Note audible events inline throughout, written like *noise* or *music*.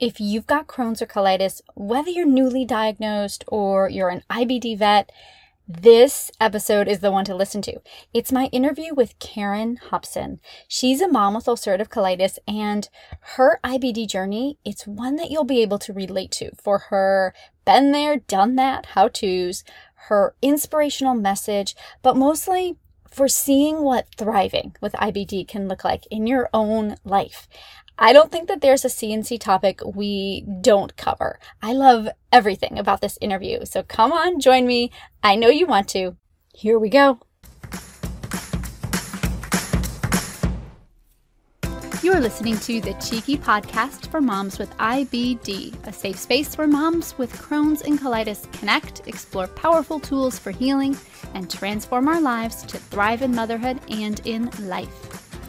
If you've got Crohn's or colitis, whether you're newly diagnosed or you're an IBD vet, this episode is the one to listen to. It's my interview with Karyn Hobson. She's a mom with ulcerative colitis and her IBD journey, it's one that you'll be able to relate to for her been there, done that, how to's, her inspirational message, but mostly for seeing what thriving with IBD can look like in your own life. I don't think that there's a CNC topic we don't cover. I love everything about this interview. So come on, join me. I know you want to. Here we go. You are listening to the Cheeky Podcast for Moms with IBD, a safe space where moms with Crohn's and colitis connect, explore powerful tools for healing, and transform our lives to thrive in motherhood and in life.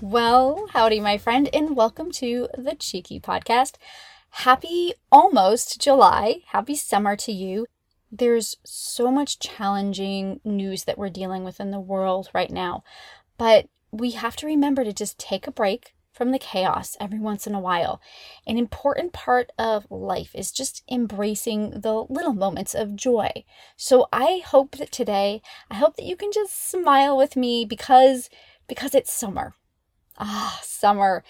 Well, howdy, my friend, and welcome to the Cheeky Podcast. Happy almost July. Happy summer to you. There's so much challenging news that we're dealing with in the world right now, but we have to remember to just take a break from the chaos every once in a while. An important part of life is just embracing the little moments of joy. So I hope that today, I hope that you can just smile with me because because it's summer Ah, summer.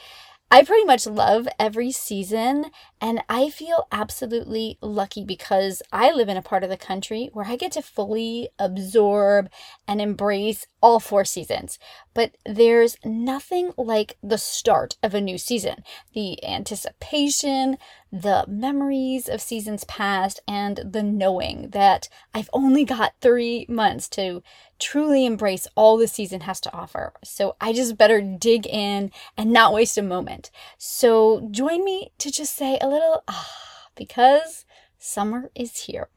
I pretty much love every season, and I feel absolutely lucky because I live in a part of the country where I get to fully absorb and embrace all four seasons. But there's nothing like the start of a new season. The anticipation, the memories of seasons past, and the knowing that I've only got three months to truly embrace all the season has to offer. So I just better dig in and not waste a moment. So join me to just say a little ah, because summer is here.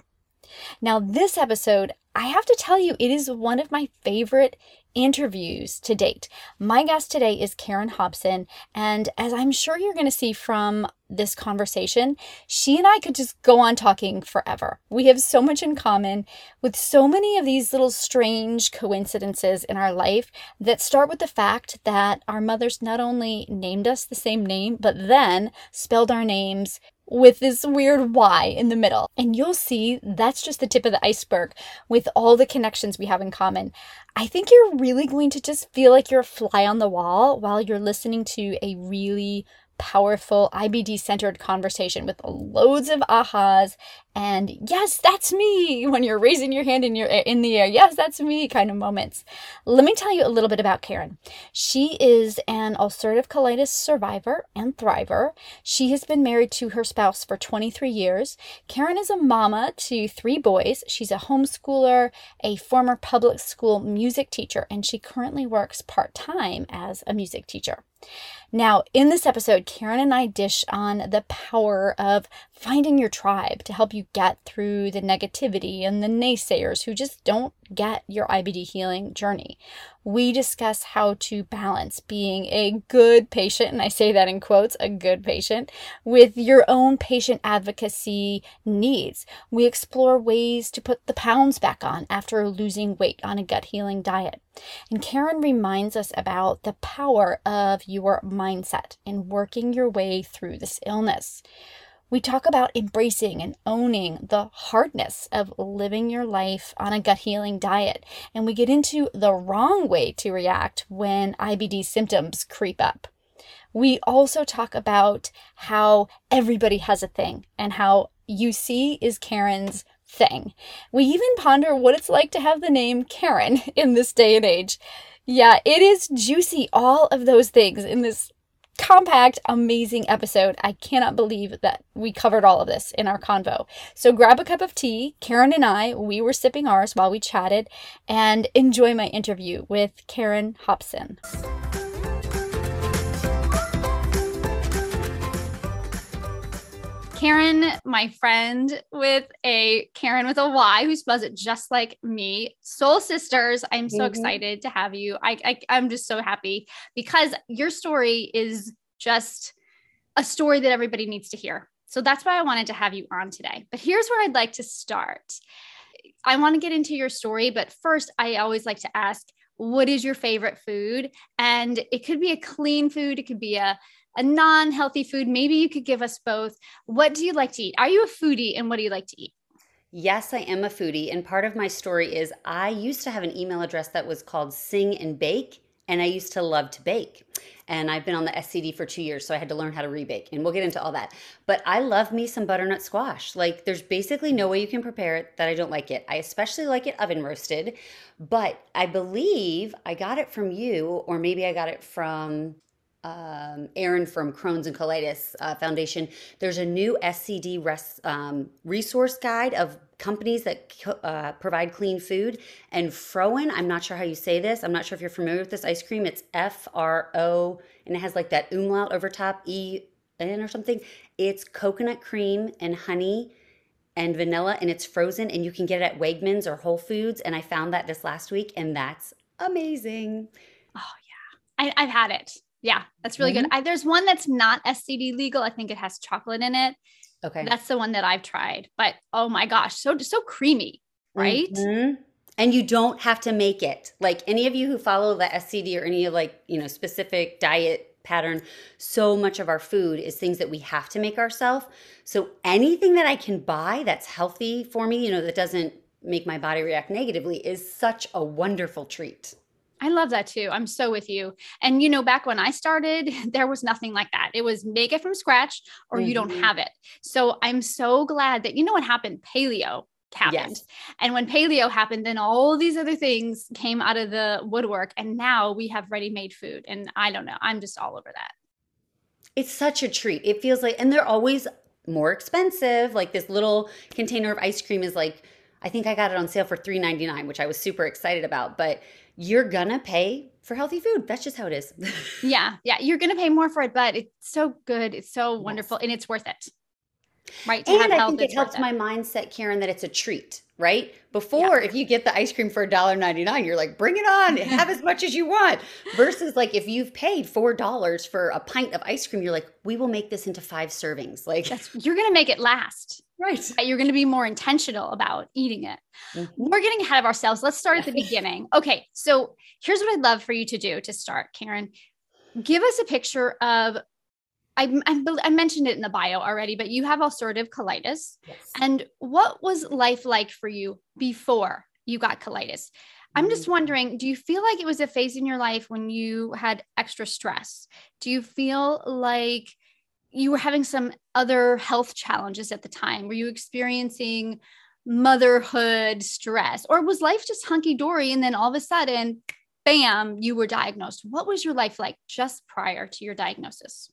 Now, this episode, I have to tell you, it is one of my favorite interviews to date. My guest today is Karyn Hobson, and as I'm sure you're going to see from this conversation, she and I could just go on talking forever. We have so much in common with so many of these little strange coincidences in our life that start with the fact that our mothers not only named us the same name, but then spelled our names with this weird Y in the middle. And you'll see that's just the tip of the iceberg with all the connections we have in common. I think you're really going to just feel like you're a fly on the wall while you're listening to a really powerful IBD centered conversation with loads of ahas and yes, that's me when you're raising your hand in your in the air. Yes, that's me kind of moments. Let me tell you a little bit about Karyn. She is an ulcerative colitis survivor and thriver. She has been married to her spouse for 23 years. Karyn is a mama to three boys. She's a homeschooler, a former public school music teacher, and she currently works part-time as a music teacher. Now, in this episode, Karyn and I dish on the power of finding your tribe to help you get through the negativity and the naysayers who just don't get your IBD healing journey. We discuss how to balance being a good patient, and I say that in quotes, a good patient, with your own patient advocacy needs. We explore ways to put the pounds back on after losing weight on a gut healing diet. And Karyn reminds us about the power of your mindset in working your way through this illness. We talk about embracing and owning the hardness of living your life on a gut healing diet. And we get into the wrong way to react when IBD symptoms creep up. We also talk about how everybody has a thing and how UC is Karyn's thing. We even ponder what it's like to have the name Karen in this day and age. Yeah, it is juicy, all of those things in this compact, amazing episode. I cannot believe that we covered all of this in our convo. So grab a cup of tea. Karyn and I, we were sipping ours while we chatted, and enjoy my interview with Karyn Hobson. Karen, my friend with a Karen with a Y who spells it just like me, soul sisters. I'm so mm-hmm. excited to have you. I, I I'm just so happy because your story is just a story that everybody needs to hear. So that's why I wanted to have you on today. But here's where I'd like to start. I want to get into your story, but first, I always like to ask, what is your favorite food? And it could be a clean food, it could be a a non healthy food. Maybe you could give us both. What do you like to eat? Are you a foodie and what do you like to eat? Yes, I am a foodie. And part of my story is I used to have an email address that was called Sing and Bake, and I used to love to bake. And I've been on the SCD for two years, so I had to learn how to rebake, and we'll get into all that. But I love me some butternut squash. Like, there's basically no way you can prepare it that I don't like it. I especially like it oven roasted, but I believe I got it from you, or maybe I got it from um, Aaron from Crohn's and Colitis uh, Foundation, there's a new SCD res, um, resource guide of companies that uh, provide clean food. And Froen, I'm not sure how you say this. I'm not sure if you're familiar with this ice cream. It's F R O, and it has like that umlaut over top, E N or something. It's coconut cream and honey and vanilla, and it's frozen, and you can get it at Wegmans or Whole Foods. And I found that this last week, and that's amazing. Oh, yeah. I, I've had it. Yeah, that's really mm-hmm. good. I, there's one that's not SCD legal. I think it has chocolate in it. Okay. That's the one that I've tried. But oh my gosh, so so creamy, right? Mm-hmm. And you don't have to make it. Like any of you who follow the SCD or any of like, you know, specific diet pattern, so much of our food is things that we have to make ourselves. So anything that I can buy that's healthy for me, you know, that doesn't make my body react negatively is such a wonderful treat. I love that too. I'm so with you. And you know, back when I started, *laughs* there was nothing like that. It was make it from scratch or mm-hmm. you don't mm-hmm. have it. So I'm so glad that you know what happened? Paleo happened. Yes. And when paleo happened, then all these other things came out of the woodwork. And now we have ready made food. And I don't know. I'm just all over that. It's such a treat. It feels like, and they're always more expensive. Like this little container of ice cream is like, I think I got it on sale for $3.99, which I was super excited about. But you're gonna pay for healthy food. That's just how it is. *laughs* yeah. Yeah. You're gonna pay more for it, but it's so good. It's so wonderful yes. and it's worth it. Right. To and I think it helps my mindset, Karen, that it's a treat, right? Before, yeah. if you get the ice cream for $1.99, you're like, bring it on, *laughs* have as much as you want. Versus like if you've paid $4 for a pint of ice cream, you're like, we will make this into five servings. Like That's, you're gonna make it last. Right. You're going to be more intentional about eating it. Mm-hmm. We're getting ahead of ourselves. Let's start at the *laughs* beginning. Okay. So here's what I'd love for you to do to start, Karen. Give us a picture of, I, I, I mentioned it in the bio already, but you have ulcerative colitis. Yes. And what was life like for you before you got colitis? I'm just mm-hmm. wondering, do you feel like it was a phase in your life when you had extra stress? Do you feel like you were having some other health challenges at the time? Were you experiencing motherhood stress, or was life just hunky dory? And then all of a sudden, bam, you were diagnosed. What was your life like just prior to your diagnosis?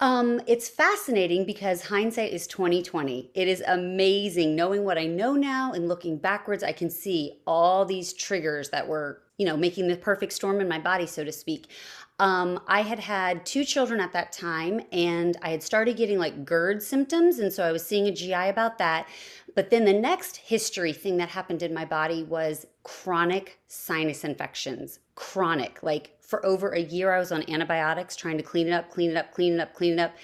Um, it's fascinating because hindsight is 2020. It is amazing knowing what I know now and looking backwards. I can see all these triggers that were, you know, making the perfect storm in my body, so to speak. Um, I had had two children at that time, and I had started getting like GERD symptoms. And so I was seeing a GI about that. But then the next history thing that happened in my body was chronic sinus infections. Chronic. Like for over a year, I was on antibiotics trying to clean it up, clean it up, clean it up, clean it up.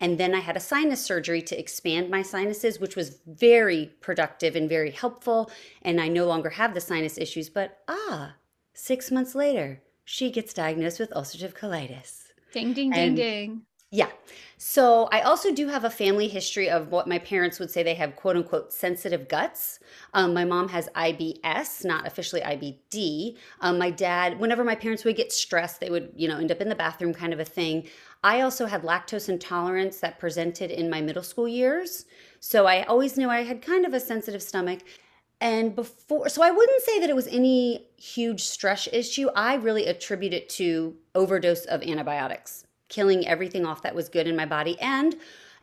And then I had a sinus surgery to expand my sinuses, which was very productive and very helpful. And I no longer have the sinus issues. But ah, six months later, she gets diagnosed with ulcerative colitis. Ding, ding, and, ding, ding. Yeah. So I also do have a family history of what my parents would say they have quote unquote sensitive guts. Um, my mom has IBS, not officially IBD. Um, my dad, whenever my parents would get stressed, they would, you know, end up in the bathroom kind of a thing. I also had lactose intolerance that presented in my middle school years. So I always knew I had kind of a sensitive stomach. And before, so I wouldn't say that it was any huge stress issue. I really attribute it to overdose of antibiotics, killing everything off that was good in my body. And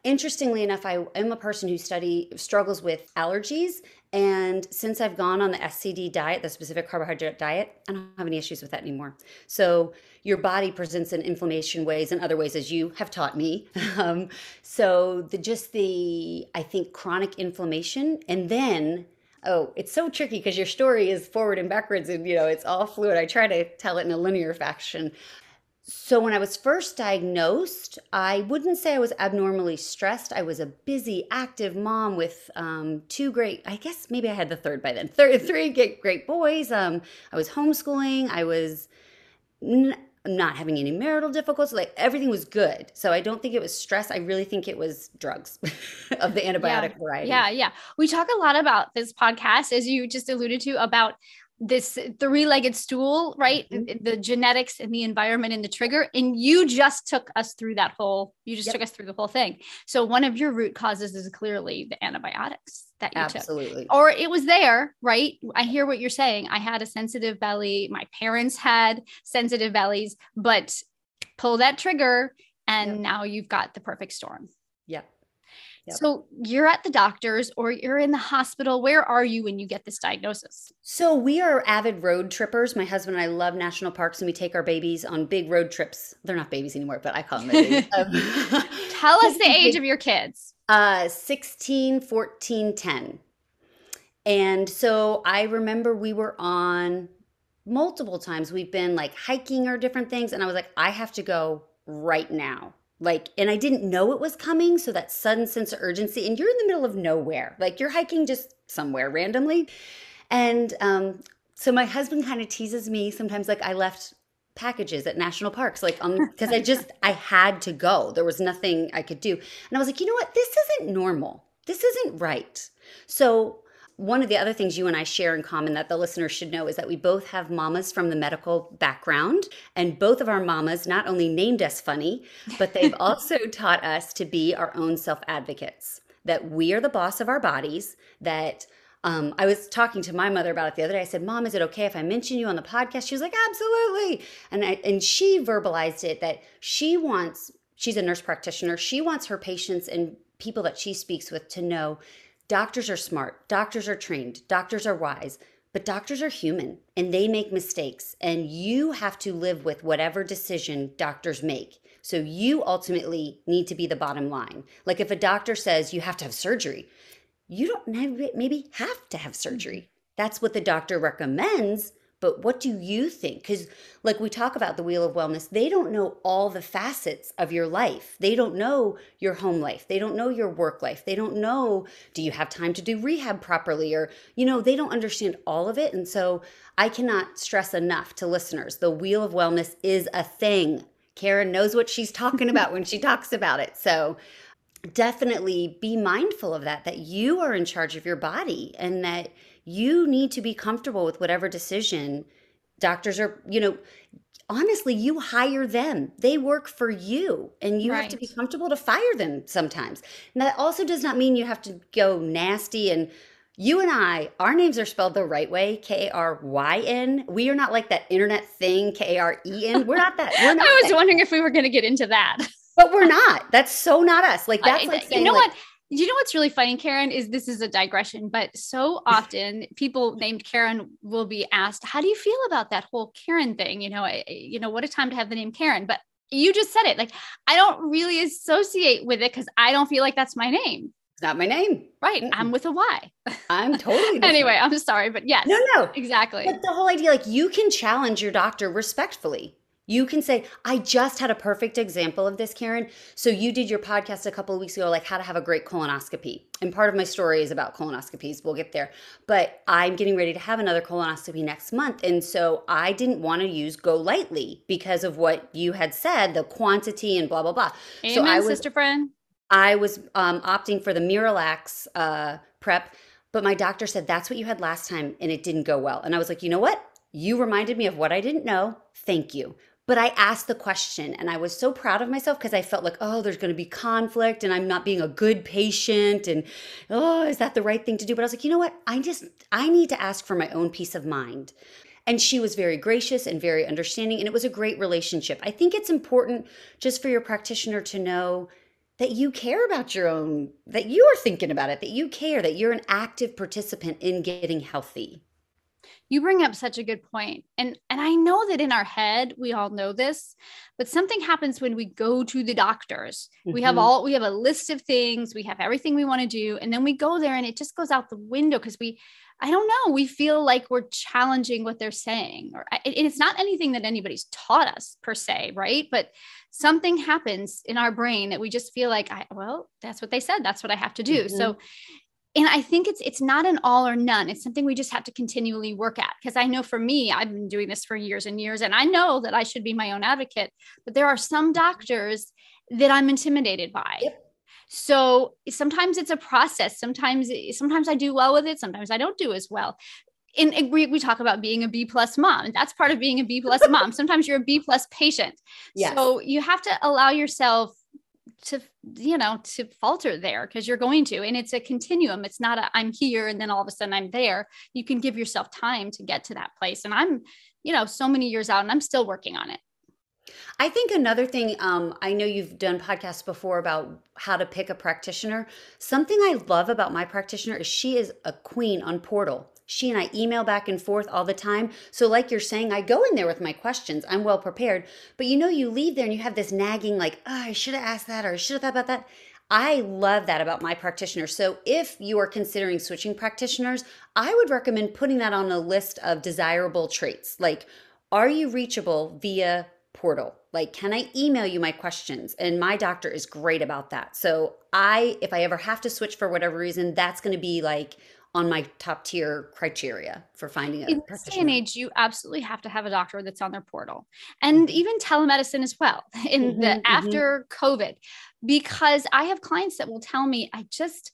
interestingly enough, I am a person who study struggles with allergies, And since I've gone on the SCD diet, the specific carbohydrate diet, I don't have any issues with that anymore. So your body presents in inflammation ways and other ways, as you have taught me. *laughs* Um, so the just the I think chronic inflammation, and then oh, it's so tricky because your story is forward and backwards, and you know it's all fluid. I try to tell it in a linear fashion. So, when I was first diagnosed, I wouldn't say I was abnormally stressed. I was a busy, active mom with um, two great, I guess maybe I had the third by then, *laughs* three, three great boys. Um, I was homeschooling. I was n- not having any marital difficulties. Like everything was good. So, I don't think it was stress. I really think it was drugs *laughs* of the antibiotic yeah. variety. Yeah. Yeah. We talk a lot about this podcast, as you just alluded to, about this three-legged stool right mm-hmm. the genetics and the environment and the trigger and you just took us through that whole you just yep. took us through the whole thing so one of your root causes is clearly the antibiotics that you Absolutely. took or it was there right i hear what you're saying i had a sensitive belly my parents had sensitive bellies but pull that trigger and yep. now you've got the perfect storm yep Yep. So you're at the doctor's or you're in the hospital. Where are you when you get this diagnosis? So we are avid road trippers. My husband and I love national parks and we take our babies on big road trips. They're not babies anymore, but I call them babies. um, *laughs* Tell us the age of your kids. Uh 16, 14, 10. And so I remember we were on multiple times. We've been like hiking or different things and I was like I have to go right now like and i didn't know it was coming so that sudden sense of urgency and you're in the middle of nowhere. Like you're hiking just somewhere randomly. And um so my husband kind of teases me. Sometimes like i left packages at national parks like um *laughs* because i just i had to go. There was nothing i could do. And i was like you know what? This isn't normal. This isn't right. So one of the other things you and I share in common that the listeners should know is that we both have mamas from the medical background. And both of our mamas not only named us funny, but they've *laughs* also taught us to be our own self advocates, that we are the boss of our bodies, that um, I was talking to my mother about it the other day. I said, Mom, is it okay if I mention you on the podcast? She was like, Absolutely. And, I, and she verbalized it that she wants, she's a nurse practitioner, she wants her patients and people that she speaks with to know Doctors are smart, doctors are trained, doctors are wise, but doctors are human and they make mistakes, and you have to live with whatever decision doctors make. So you ultimately need to be the bottom line. Like if a doctor says you have to have surgery, you don't maybe have to have surgery. Mm-hmm. That's what the doctor recommends, but what do you think? Because, like we talk about the Wheel of Wellness, they don't know all the facets of your life. They don't know your home life. They don't know your work life. They don't know, do you have time to do rehab properly? Or, you know, they don't understand all of it. And so I cannot stress enough to listeners the Wheel of Wellness is a thing. Karen knows what she's talking about when she talks about it. So, definitely be mindful of that, that you are in charge of your body and that you need to be comfortable with whatever decision doctors are, you know, honestly, you hire them. They work for you and you right. have to be comfortable to fire them sometimes. And that also does not mean you have to go nasty and you and I, our names are spelled the right way, K R Y N. We are not like that internet thing, K R E N. We're not that. We're *laughs* not I was that. wondering if we were going to get into that. But we're not. That's so not us. Like that's like you know like, what? You know what's really funny, Karen, is this is a digression, but so *laughs* often people named Karen will be asked, "How do you feel about that whole Karen thing?" You know, I, you know, what a time to have the name Karen. But you just said it, like I don't really associate with it because I don't feel like that's my name. It's not my name. Right. Mm-mm. I'm with a Y. I'm *laughs* totally anyway, I'm sorry, but yes. No, no. Exactly. But the whole idea, like you can challenge your doctor respectfully. You can say, I just had a perfect example of this, Karen. So you did your podcast a couple of weeks ago, like how to have a great colonoscopy. And part of my story is about colonoscopies. We'll get there. But I'm getting ready to have another colonoscopy next month. And so I didn't want to use GoLytely because of what you had said, the quantity and blah, blah, blah. Amen, so I was, sister friend. I was um, opting for the Miralax uh, prep, but my doctor said that's what you had last time and it didn't go well. And I was like, you know what? You reminded me of what I didn't know. Thank you. But I asked the question and I was so proud of myself because I felt like, oh, there's going to be conflict and I'm not being a good patient. And oh, is that the right thing to do? But I was like, you know what? I just, I need to ask for my own peace of mind. And she was very gracious and very understanding. And it was a great relationship. I think it's important just for your practitioner to know that you care about your own, that you are thinking about it, that you care, that you're an active participant in getting healthy. You bring up such a good. And and I know that in our head we all know this, but something happens when we go to the doctors. Mm-hmm. We have mm-hmm. all we have a list of things, we have everything we want to do and then we go there and it just goes out the window because we I don't know, we feel like we're challenging what they're saying or and it's not anything that anybody's taught us per se, right? But something happens in our brain that we just feel like I, well, that's what they said, that's what I have to do. Mm-hmm. So and i think it's it's not an all or none it's something we just have to continually work at because i know for me i've been doing this for years and years and i know that i should be my own advocate but there are some mm-hmm. doctors that i'm intimidated by yep. so sometimes it's a process sometimes sometimes i do well with it sometimes i don't do as well and we, we talk about being a B plus mom, that's part of being a B plus mom. *laughs* Sometimes you're a B plus patient. Yes. So you have to allow yourself to you know to falter there because you're going to and it's a continuum it's not a i'm here and then all of a sudden i'm there you can give yourself time to get to that place and i'm you know so many years out and i'm still working on it I think another thing, um, I know you've done podcasts before about how to pick a practitioner. Something I love about my practitioner is she is a queen on Portal. She and I email back and forth all the time. So, like you're saying, I go in there with my questions. I'm well prepared. But you know, you leave there and you have this nagging, like, oh, I should have asked that or I should have thought about that. I love that about my practitioner. So, if you are considering switching practitioners, I would recommend putting that on a list of desirable traits. Like, are you reachable via portal? Like, can I email you my questions? And my doctor is great about that. So, I, if I ever have to switch for whatever reason, that's going to be like on my top tier criteria for finding a in this day and age you absolutely have to have a doctor that's on their portal and mm-hmm. even telemedicine as well *laughs* in mm-hmm, the mm-hmm. after covid because i have clients that will tell me i just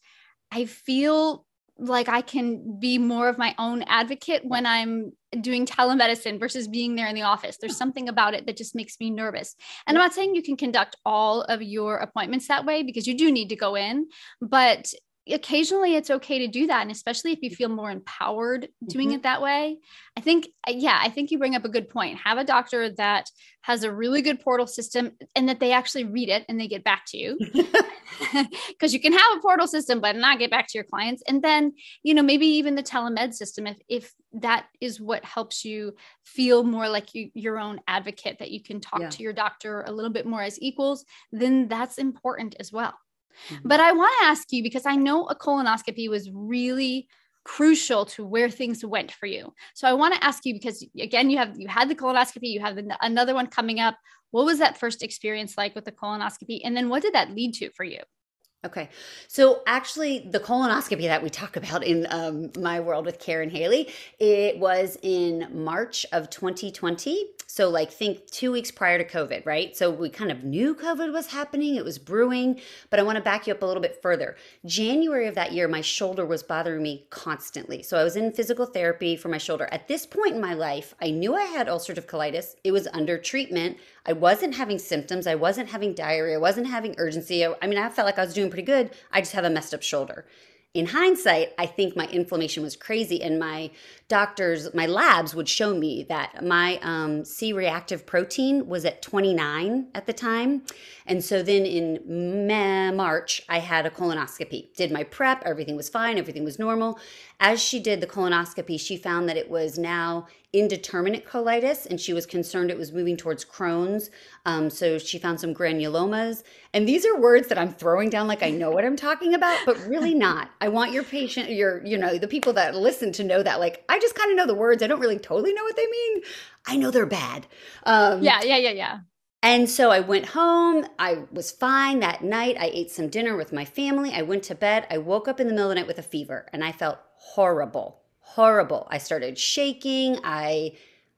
i feel like i can be more of my own advocate when i'm doing telemedicine versus being there in the office there's *laughs* something about it that just makes me nervous and i'm not saying you can conduct all of your appointments that way because you do need to go in but occasionally it's okay to do that and especially if you feel more empowered doing mm-hmm. it that way. I think uh, yeah i think you bring up a good point. Have a doctor that has a really good portal system and that they actually read it and they get back to you. *laughs* *laughs* Because you can have a portal system but not get back to your clients. And then you know maybe even the telemed system if if that is what helps you feel more like you, your own advocate that you can talk yeah. to your doctor a little bit more as equals then that's important as well Mm-hmm. But I want to ask you because I know a colonoscopy was really crucial to where things went for you. So I want to ask you because again you have you had the colonoscopy, you have another one coming up. What was that first experience like with the colonoscopy and then what did that lead to for you? Okay. So actually the colonoscopy that we talk about in um, my world with Karyn Haley, it was in March of 2020. So, like, think two weeks prior to COVID, right? So, we kind of knew COVID was happening, it was brewing, but I want to back you up a little bit further. January of that year, my shoulder was bothering me constantly. So, I was in physical therapy for my shoulder. At this point in my life, I knew I had ulcerative colitis, it was under treatment. I wasn't having symptoms, I wasn't having diarrhea, I wasn't having urgency. I, I mean, I felt like I was doing pretty good. I just have a messed up shoulder in hindsight, I think my inflammation was crazy, and my doctors, my labs would show me that my um, C reactive protein was at 29 at the time. And so then in March, I had a colonoscopy, did my prep, everything was fine, everything was normal. As she did the colonoscopy, she found that it was now indeterminate colitis and she was concerned it was moving towards Crohn's. Um, so she found some granulomas. And these are words that I'm throwing down like I know what I'm talking about, but really not. I want your patient, your, you know, the people that listen to know that, like, I just kind of know the words. I don't really totally know what they mean. I know they're bad. Um, yeah, yeah, yeah, yeah. And so I went home. I was fine that night. I ate some dinner with my family. I went to bed. I woke up in the middle of the night with a fever and I felt horrible, horrible. I started shaking. I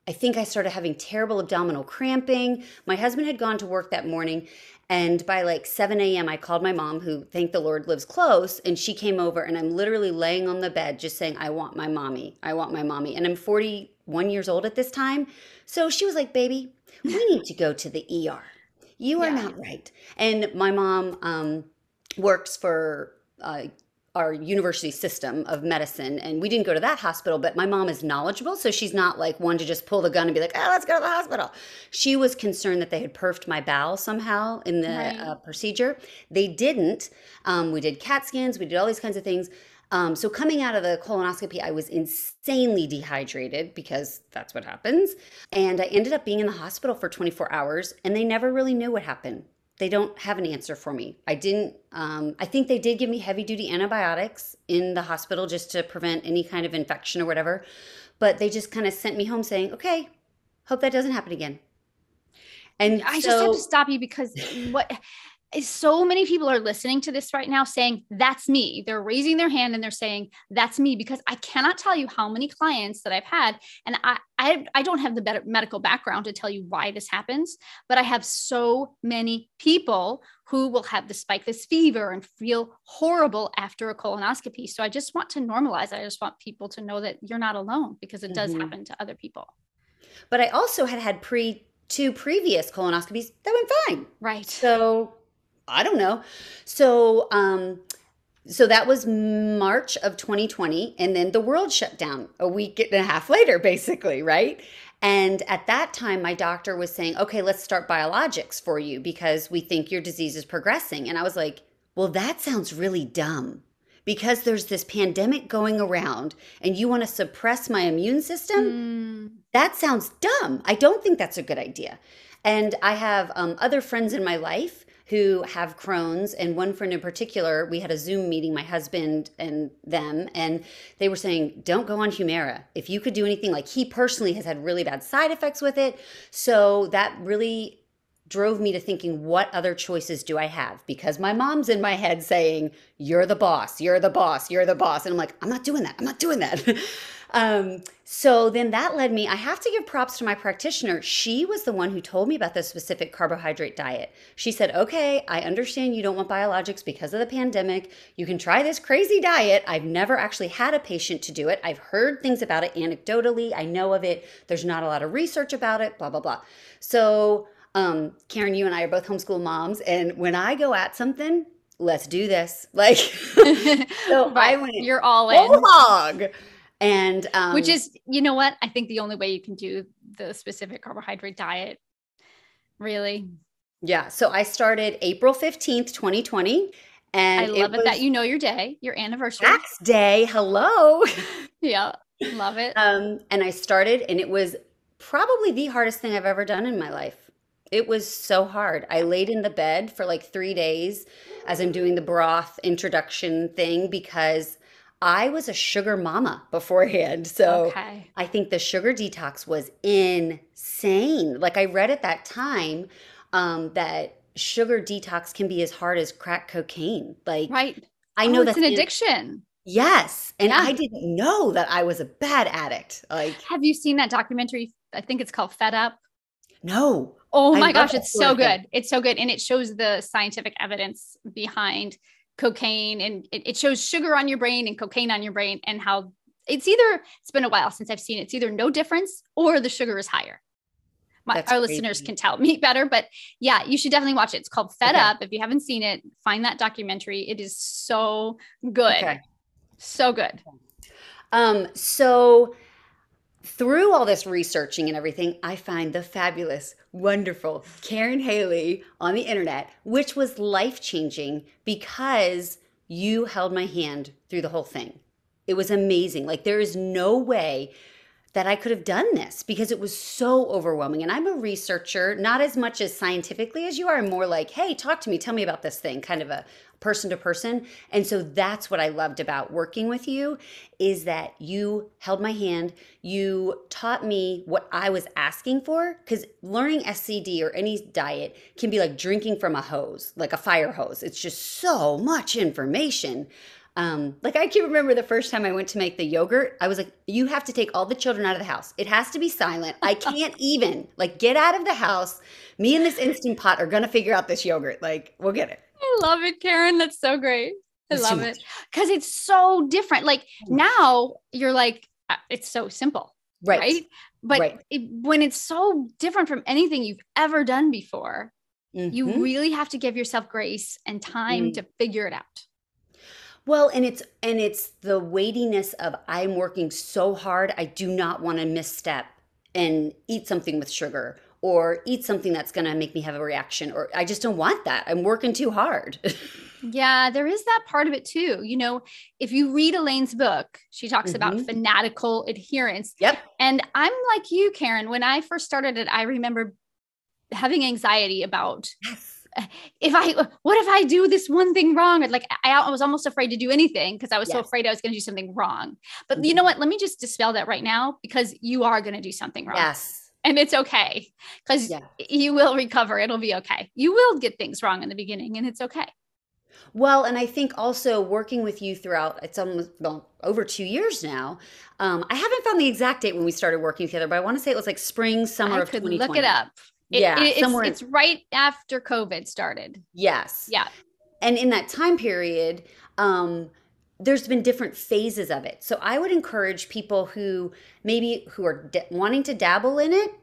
I think I started having terrible abdominal cramping. My husband had gone to work that morning, and by like 7 a.m., I called my mom, who, thank the Lord, lives close, and she came over, and I'm literally laying on the bed just saying, I want my mommy. I want my mommy. And I'm 41 years old at this time. So she was like, Baby, we need to go to the ER. You are yeah. not right. And my mom um, works for uh, our university system of medicine and we didn't go to that hospital but my mom is knowledgeable so she's not like one to just pull the gun and be like oh let's go to the hospital. She was concerned that they had perfed my bowel somehow in the right. uh, procedure. They didn't. Um, we did cat scans we did all these kinds of things. Um, so coming out of the colonoscopy i was insanely dehydrated because that's what happens. And i ended up being in the hospital for 24 hours and they never really knew what happened they don't have an answer for me. I didn't, um, I think they did give me heavy duty antibiotics in the hospital just to prevent any kind of infection or whatever. But they just kind of sent me home saying, okay, hope that doesn't happen again. And I so, just have to stop you because what so many people are listening to this right now saying that's me. They're raising their hand and they're saying that's me because i cannot tell you how many clients that i've had and i i, I don't have the better medical background to tell you why this happens but i have so many people who will have the spike this fever and feel horrible after a colonoscopy. So i just want to normalize it i just want people to know that you're not alone because it does mm-hmm. happen to other people. But i also had had pre two previous colonoscopies that went fine. Right. So I don't know. So, um, so that was March of 2020. And then the world shut down a week and a half later, basically, right? And at that time, my doctor was saying, okay, let's start biologics for you because we think your disease is progressing. And I was like, well, that sounds really dumb because there's this pandemic going around and you want to suppress my immune system. Mm. That sounds dumb. I don't think that's a good idea. And I have um, other friends in my life who have Crohn's. And one friend in particular, we had a Zoom meeting, my husband and them, and they were saying, don't go on Humira. If you could do anything, like he personally has had really bad side effects with it. So that really drove me to thinking, what other choices do I have? Because my mom's in my head saying, you're the boss, you're the boss, you're the boss. And I'm like, I'm not doing that. I'm not doing that. *laughs* Um, so then that led me, I have to give props to my practitioner. She was the one who told me about the specific carbohydrate diet. She said, okay, I understand you don't want biologics because of the pandemic. You can try this crazy diet. I've never actually had a patient to do it. I've heard things about it anecdotally. I know of it. There's not a lot of research about it, blah, blah, blah. So, um, Karen, you and I are both homeschool moms. And when I go at something, let's do this. *laughs* Like, *laughs* so right. I went, you're all in. Hog and um, which is you know what? I think the only way you can do the specific carbohydrate diet really. Yeah. So i started april 15th 2020 and i love it, it that you know your day your anniversary. Tax day. Hello. *laughs* Yeah. Love it. Um and i started and it was probably the hardest thing i've ever done in my life. It was so hard. I laid in the bed for like three days as i'm doing the broth introduction thing because I was a sugar mama beforehand. So okay. I think the sugar detox was insane. Like I read at that time um, that sugar detox can be as hard as crack cocaine. Like right. I know oh, that's an addiction. Yes. And yeah. I didn't know that I was a bad addict. Like have you seen that documentary? I think it's called Fed Up. No. Oh my gosh, it's so good. It's so good. And it shows the scientific evidence behind cocaine and it, it shows sugar on your brain and cocaine on your brain and how it's either it's been a while since I've seen it. It's either no difference or the sugar is higher. My, our crazy. listeners can tell me *laughs* better, but yeah, you should definitely watch it. It's called Fed okay. Up. If you haven't seen it, find that documentary. It is so good. Okay. So good. Um, so through all this researching and everything, I find the fabulous, wonderful Karyn Haley on the internet, which was life changing because you held my hand through the whole thing. It was amazing. Like, there is no way that I could have done this because it was so overwhelming. And I'm a researcher, not as much as scientifically as you are, more like, hey, talk to me, tell me about this thing, kind of a person to person. And so that's what I loved about working with you is that you held my hand, you taught me what I was asking for cuz learning SCD or any diet can be like drinking from a hose, like a fire hose. It's just so much information. Um, like I can remember the first time I went to make the yogurt, I was like, you have to take all the children out of the house. It has to be silent. I *laughs* can't even like get out of the house. Me and this instant pot are gonna figure out this yogurt. Like, we'll get it. I love it, Karen. That's so great. I love it because it's so different. Like now you're like, uh, it's so simple. Right. right? But right. It, when it's so different from anything you've ever done before, mm-hmm. you really have to give yourself grace and time mm. to figure it out. Well, and it's and it's the weightiness of I'm working so hard, I do not want to misstep and eat something with sugar or eat something that's going to make me have a reaction or I just don't want that. I'm working too hard. *laughs* yeah, there is that part of it too. You know, if you read Elaine's book, she talks mm-hmm. about fanatical adherence. Yep. And I'm like you, Karen. When I first started it, I remember having anxiety about yes if I, what if I do this one thing wrong? Like I, I was almost afraid to do anything because I was yes. so afraid I was going to do something wrong. But mm-hmm. you know what? Let me just dispel that right now because you are going to do something wrong. Yes. And it's okay because yeah. you will recover. It'll be okay. You will get things wrong in the beginning and it's okay. Well, and I think also working with you throughout, it's almost well, over two years now. Um, I haven't found the exact date when we started working together, but I want to say it was like spring, summer I of could 2020. Look it up. It, yeah, it, somewhere. It's, it's right after COVID started. Yes. Yeah. And in that time period, um, there's been different phases of it. So I would encourage people who maybe who are d- wanting to dabble in it,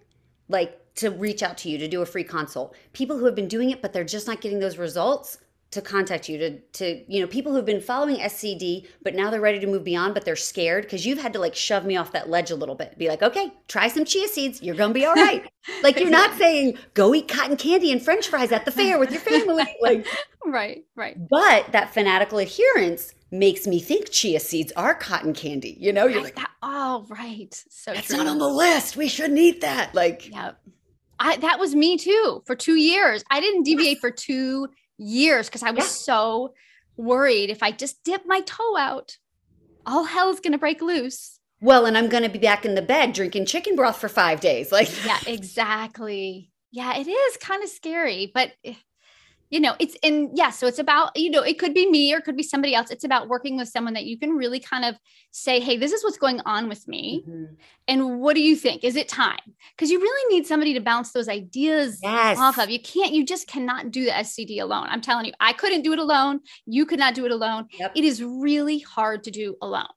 like to reach out to you to do a free consult. People who have been doing it but they're just not getting those results, to contact you to to you know people who've been following SCD but now they're ready to move beyond but they're scared because you've had to like shove me off that ledge a little bit. Be like okay try some chia seeds. You're gonna be all right. *laughs* Like you're not saying go eat cotton candy and french fries at the fair with your family. *laughs* Like right right. but that fanatical adherence makes me think chia seeds are cotton candy you know? You're like that, oh right. So that's true. not on the list. We shouldn't eat that. Like yep. I, that was me too for two years. I didn't deviate for two years because I was yeah. so worried if I just dip my toe out, all hell's going to break loose. Well, and I'm going to be back in the bed drinking chicken broth for five days. Like, yeah, exactly. Yeah, it is kind of scary, but eh, you know, it's in, yeah. So it's about, you know, it could be me or it could be somebody else. It's about working with someone that you can really kind of say, hey, this is what's going on with me. Mm-hmm. And what do you think? Is it time? Because you really need somebody to bounce those ideas yes. off of. You can't, you just cannot do the SCD alone. I'm telling you, I couldn't do it alone. You could not do it alone. Yep. It is really hard to do alone.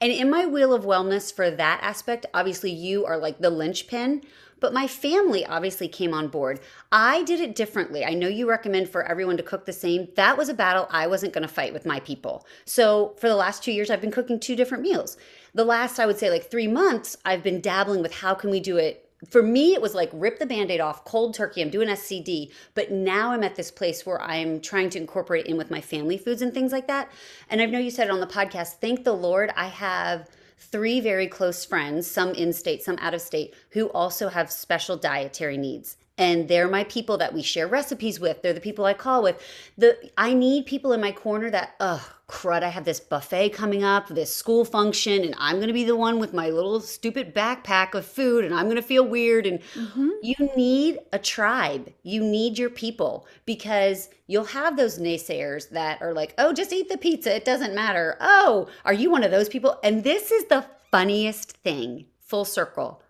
And in my wheel of wellness for that aspect, obviously you are like the linchpin but my family obviously came on board. I did it differently. I know you recommend for everyone to cook the same. That was a battle I wasn't going to fight with my people. So for the last two years, I've been cooking two different meals. The last, I would say, like three months, I've been dabbling with how can we do it for me it was like rip the band-aid off cold turkey i'm doing scd but now i'm at this place where i'm trying to incorporate in with my family foods and things like that and i know you said it on the podcast thank the lord i have three very close friends, some in state, some out of state, who also have special dietary needs. And they're my people that we share recipes with. They're the people I call with. The I need people in my corner that, oh crud, I have this buffet coming up, this school function, and I'm gonna be the one with my little stupid backpack of food, and I'm gonna feel weird. And mm-hmm. you need a tribe. You need your people because you'll have those naysayers that are like, oh, just eat the pizza. It doesn't matter. Oh, are you one of those people? And this is the funniest thing, full circle.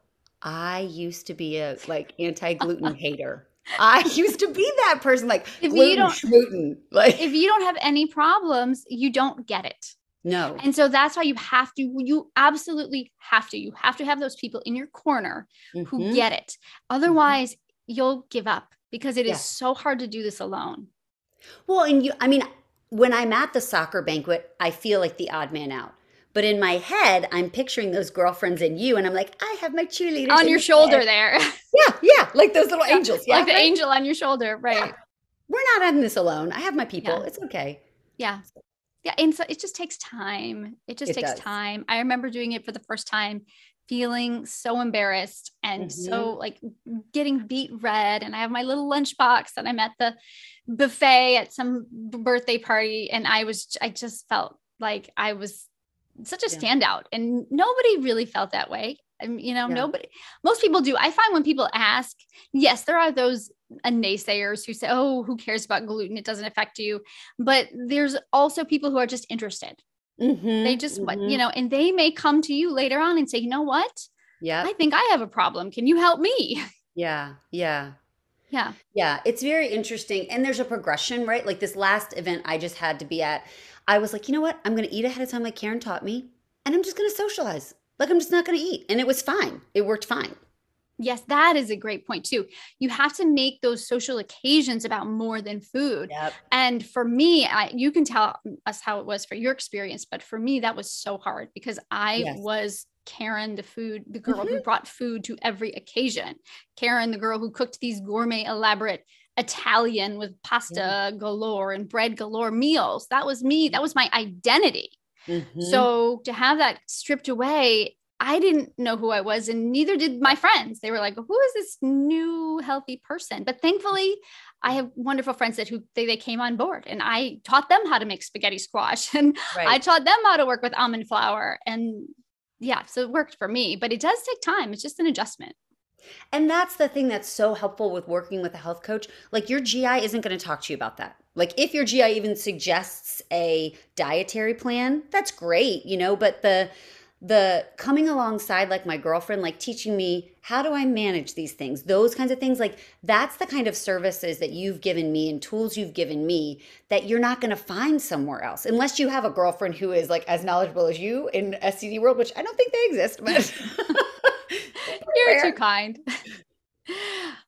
I used to be a like anti-gluten hater. I *laughs* used to be that person, like if gluten, you don't, gluten. Like if you don't have any problems, you don't get it. No. And so that's why you have to, you absolutely have to, you have to have those people in your corner mm-hmm. who get it. Otherwise, mm-hmm. you'll give up because it is yeah. so hard to do this alone. Well, and you, I mean, when I'm at the soccer banquet, I feel like the odd man out. But in my head, I'm picturing those girlfriends and you, and I'm like, I have my cheerleaders on your shoulder head. there. Yeah, *laughs* yeah, like those little yeah, angels. Yeah, like the right? angel on your shoulder, right? Yeah. We're not in this alone. I have my people. It's okay. Yeah. Yeah. And so it just takes time. It just it takes does. time. I remember doing it for the first time, feeling so embarrassed and mm-hmm. so like getting beet red. And I have my little lunchbox and I'm at the buffet at some birthday party. And I was, I just felt like I was such a yeah. standout and nobody really felt that way. You know yeah. nobody most people do. I find when people ask yes there are those uh, naysayers who say oh who cares about gluten? It doesn't affect you. But there's also people who are just interested. Mm-hmm, they just mm-hmm. you know and they may come to you later on and say you know what? Yeah i think i have a problem. Can you help me? Yeah yeah. Yeah. Yeah it's very interesting and there's a progression right? Like this last event i just had to be at I was like, you know what? I'm going to eat ahead of time like Karen taught me, and I'm just going to socialize. Like I'm just not going to eat. And it was fine. It worked fine. Yes, that is a great point too. You have to make those social occasions about more than food. Yep. And for me, I, you can tell us how it was for your experience, but for me, that was so hard because I Yes. was Karen, the food, the girl Mm-hmm. who brought food to every occasion. Karen, the girl who cooked these gourmet, elaborate Italian with pasta galore and bread galore meals. That was me. That was my identity. Mhm. So to have that stripped away, I didn't know who I was, and neither did my friends. They were like, "Who is this new healthy person?" But thankfully, I have wonderful friends that who they, they came on board, and I taught them how to make spaghetti squash, *laughs* and I taught them how to work with almond flour, and yeah, so it worked for me. But it does take time; it's just an adjustment. And that's the thing that's so helpful with working with a health coach. Like your GI isn't going to talk to you about that. Like if your GI even suggests a dietary plan, that's great, you know, but the the coming alongside like my girlfriend like teaching me how do I manage these things, those kinds of things like that's the kind of services that you've given me and tools you've given me that you're not going to find somewhere else unless you have a girlfriend who is like as knowledgeable as you in SCD world, which I don't think they exist, but *laughs* You're too kind. *laughs*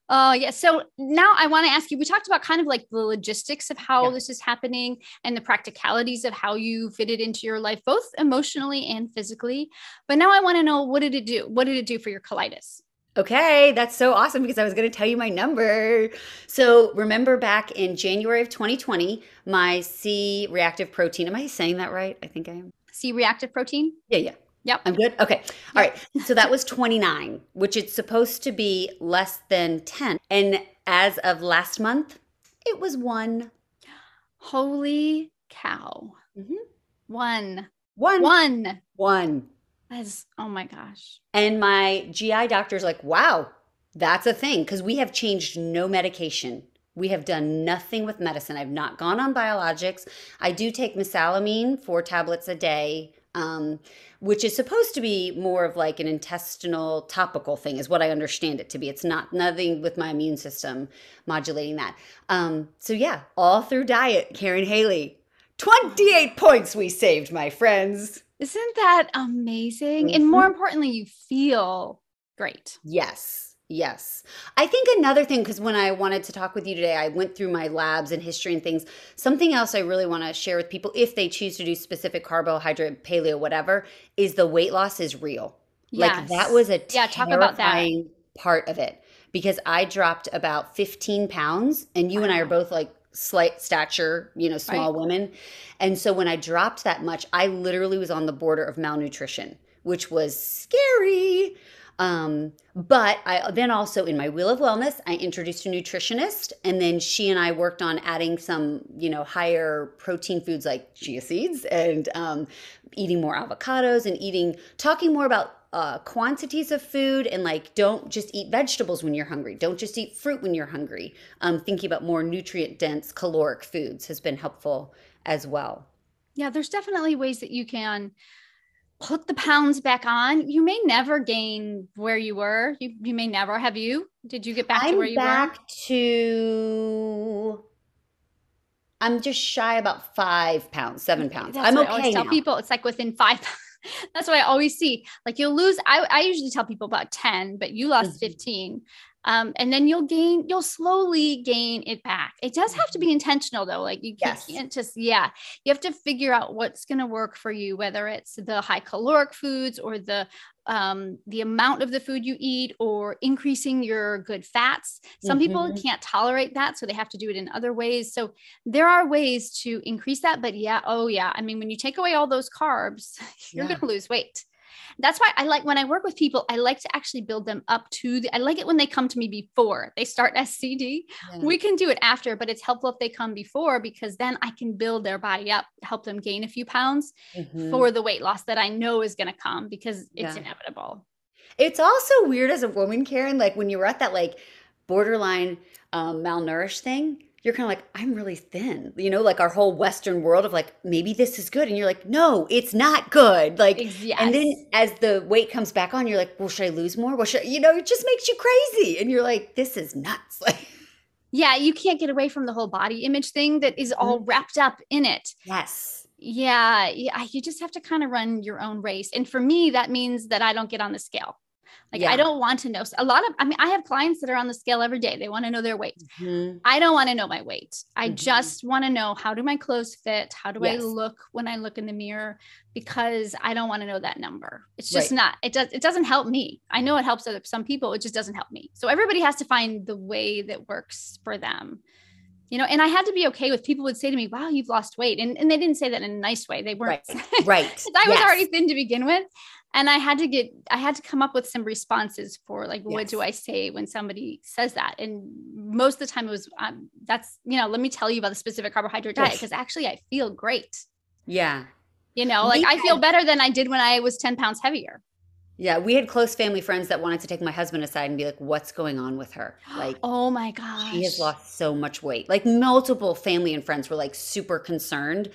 Uh, yeah. So now I want to ask you. We talked about kind of like the logistics of how Yeah. this is happening and the practicalities of how you fit it into your life, both emotionally and physically. But now I want to know what did it do? What did it do for your colitis? Okay, that's so awesome because I was going to tell you my number. So, remember back in January of 2020, my C reactive protein, am I saying that right? I think I am. C reactive protein. Yeah, yeah. Yep. I'm good. Okay. All right. So that was 29, which it's supposed to be less than 10. And as of last month, it was one. Holy cow! Mhm. One, One. one. One. That's oh my gosh. And my GI doctor's like, wow, that's a thing. Because we have changed no medication. We have done nothing with medicine. I've not gone on biologics. I do take mesalamine, four tablets a day, um, which is supposed to be more of like an intestinal topical thing, is what I understand it to be. It's not nothing with my immune system modulating that. Um, so, yeah, all through diet, Karyn Haley, 28 points we saved, my friends. Isn't that amazing? And more importantly, you feel great. Yes. Yes. I think another thing, because when I wanted to talk with you today, I went through my labs and history and things. Something else I really want to share with people, if they choose to do specific carbohydrate, paleo, whatever, is the weight loss is real. Like that was a Yeah, talk about that. part of it because I dropped about 15 pounds, and you and I are both like slight stature, you know, small Right. women. And so when I dropped that much, I literally was on the border of malnutrition, which was scary. Um, but I then also in my wheel of wellness, I introduced a nutritionist, and then she and I worked on adding some, you know, higher protein foods like chia seeds and um, eating more avocados and eating, talking more about uh, quantities of food and like don't just eat vegetables when you're hungry. Don't just eat fruit when you're hungry. Um, thinking about more nutrient dense, caloric foods has been helpful as well. Yeah, there's definitely ways that you can put the pounds back on. You may never gain where you were. You you may never have you. Did you get back to where you were? I'm where you back to. I'm just shy about five pounds, seven pounds. That's I'm what I always okay tell people. It's like within five. *laughs* That's what I always see. Like you'll lose. I, I usually tell people about 10, but you lost Mhm. 15. Um, and then you'll gain, you'll slowly gain it back. It does have to be intentional though. Like you can't, Yes. can't just, yeah, you have to figure out what's going to work for you, whether it's the high caloric foods or the, um, the amount of the food you eat or increasing your good fats. Some people Mhm. can't tolerate that. So they have to do it in other ways. So there are ways to increase that. But yeah, oh yeah. I mean, when you take away all those carbs, *laughs* you're Yeah. going to lose weight. That's why I like when I work with people, I like to actually build them up to the, I like it when they come to me before they start *laughs* SCD. Yeah. We can do it after, but it's helpful if they come before because then I can build their body up, help them gain a few pounds Mhm. for the weight loss that I know is going to come because it's Yeah. inevitable. It's also weird as a woman, Karyn, like when you were at that like borderline um, malnourished thing, you're kind of like, I'm really thin. You know, like our whole Western world of like, maybe this is good. And you're like, no, it's not good. Like, Ex- and then as the weight comes back on, you're like, well, should I lose more? Well, should, you know, it just makes you crazy. And you're like, this is nuts. *laughs* Like, Yeah, you can't get away from the whole body image thing that is all Mm-hmm. wrapped up in it. yes. Yeah, yeah, you just have to kind of run your own race. And for me, that means that I don't get on the scale. Like Yeah. I don't want to know. A lot of I mean, I have clients that are on the scale every day. They want to know their weight. Mhm. I don't want to know my weight. I Mhm. just want to know how do my clothes fit? How do I look when I look in the mirror? Because I don't want to know that number. It's just Right. not. It does. It doesn't help me. I know it helps other some people. It just doesn't help me. So everybody has to find the way that works for them. You know, and I had to be okay with people would say to me, "Wow, you've lost weight," and and they didn't say that in a nice way. They weren't. Right. Right. *laughs* I was Yes. already thin to begin with. And I had to get, I had to come up with some responses for like, what do I say when somebody says that? And most of the time it was, um, that's, you know, let me tell you about the specific carbohydrate diet because actually I feel great. Yeah. You know, like I feel better than I did when I was 10 pounds heavier. Yeah. We had close family friends that wanted to take my husband aside and be like, what's going on with her? Like, *gasps* Oh my gosh. She has lost so much weight. Like multiple family and friends were like super concerned,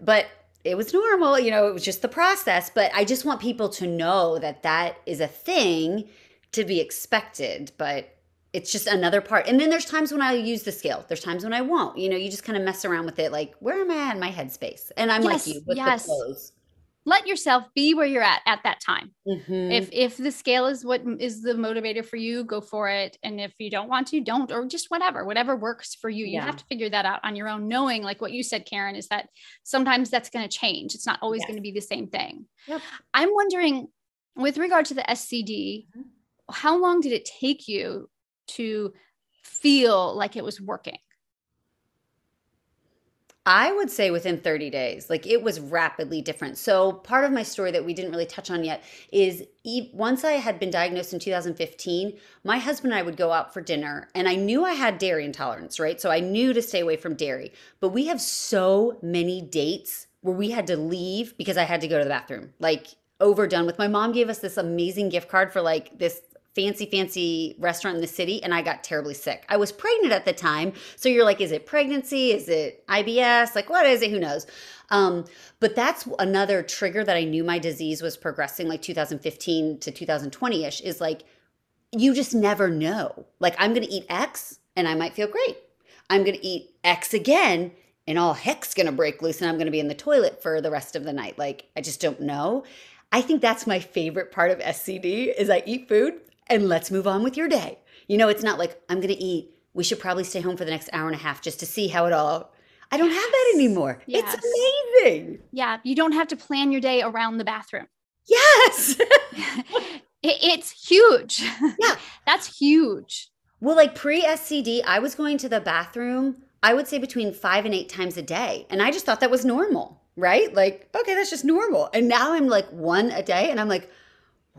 but it was normal. You know, it was just the process. But I just want people to know that that is a thing to be expected. But it's just another part. And then there's times when I use the scale. There's times when I won't. You know, you just kind of mess around with it. Like, where am I at in my headspace? And I'm Yes, like you with yes. the clothes. Let yourself be where you're at at that time. Mhm. If if the scale is what is the motivator for you, go for it. And if you don't want to, don't, or just whatever, whatever works for you. You Yeah. have to figure that out on your own, knowing like what you said, Karyn, is that sometimes that's going to change. It's not always Yes. going to be the same thing. Yep. I'm wondering, with regard to the SCD, Mhm. how long did it take you to feel like it was working? I would say within 30 days, like it was rapidly different. So, part of my story that we didn't really touch on yet is once I had been diagnosed in 2015, my husband and I would go out for dinner, and I knew I had dairy intolerance, right? So, I knew to stay away from dairy. But we have so many dates where we had to leave because I had to go to the bathroom, like overdone with. My mom gave us this amazing gift card for like this fancy, fancy restaurant in the city, and I got terribly sick. I was pregnant at the time. So you're like, is it pregnancy? Is it IBS? Like, what is it? Who knows? Um, but that's another trigger that I knew my disease was progressing like 2015 to 2020 ish is like, you just never know. Like, I'm going to eat X and I might feel great. I'm going to eat X again and all heck's going to break loose and I'm going to be in the toilet for the rest of the night. Like, I just don't know. I think that's my favorite part of SCD is I eat food and let's move on with your day. You know, it's not like I'm going to eat. We should probably stay home for the next hour and a half just to see how it all. I don't have that anymore. Yes. It's amazing. Yeah, you don't have to plan your day around the bathroom. Yes. *laughs* It- it's huge. Yeah. *laughs* That's huge. well, like pre SCD, I was going to the bathroom, I would say between five and eight times a day. And I just thought that was normal, right? Like, okay, that's just normal. And now I'm like one a day and I'm like,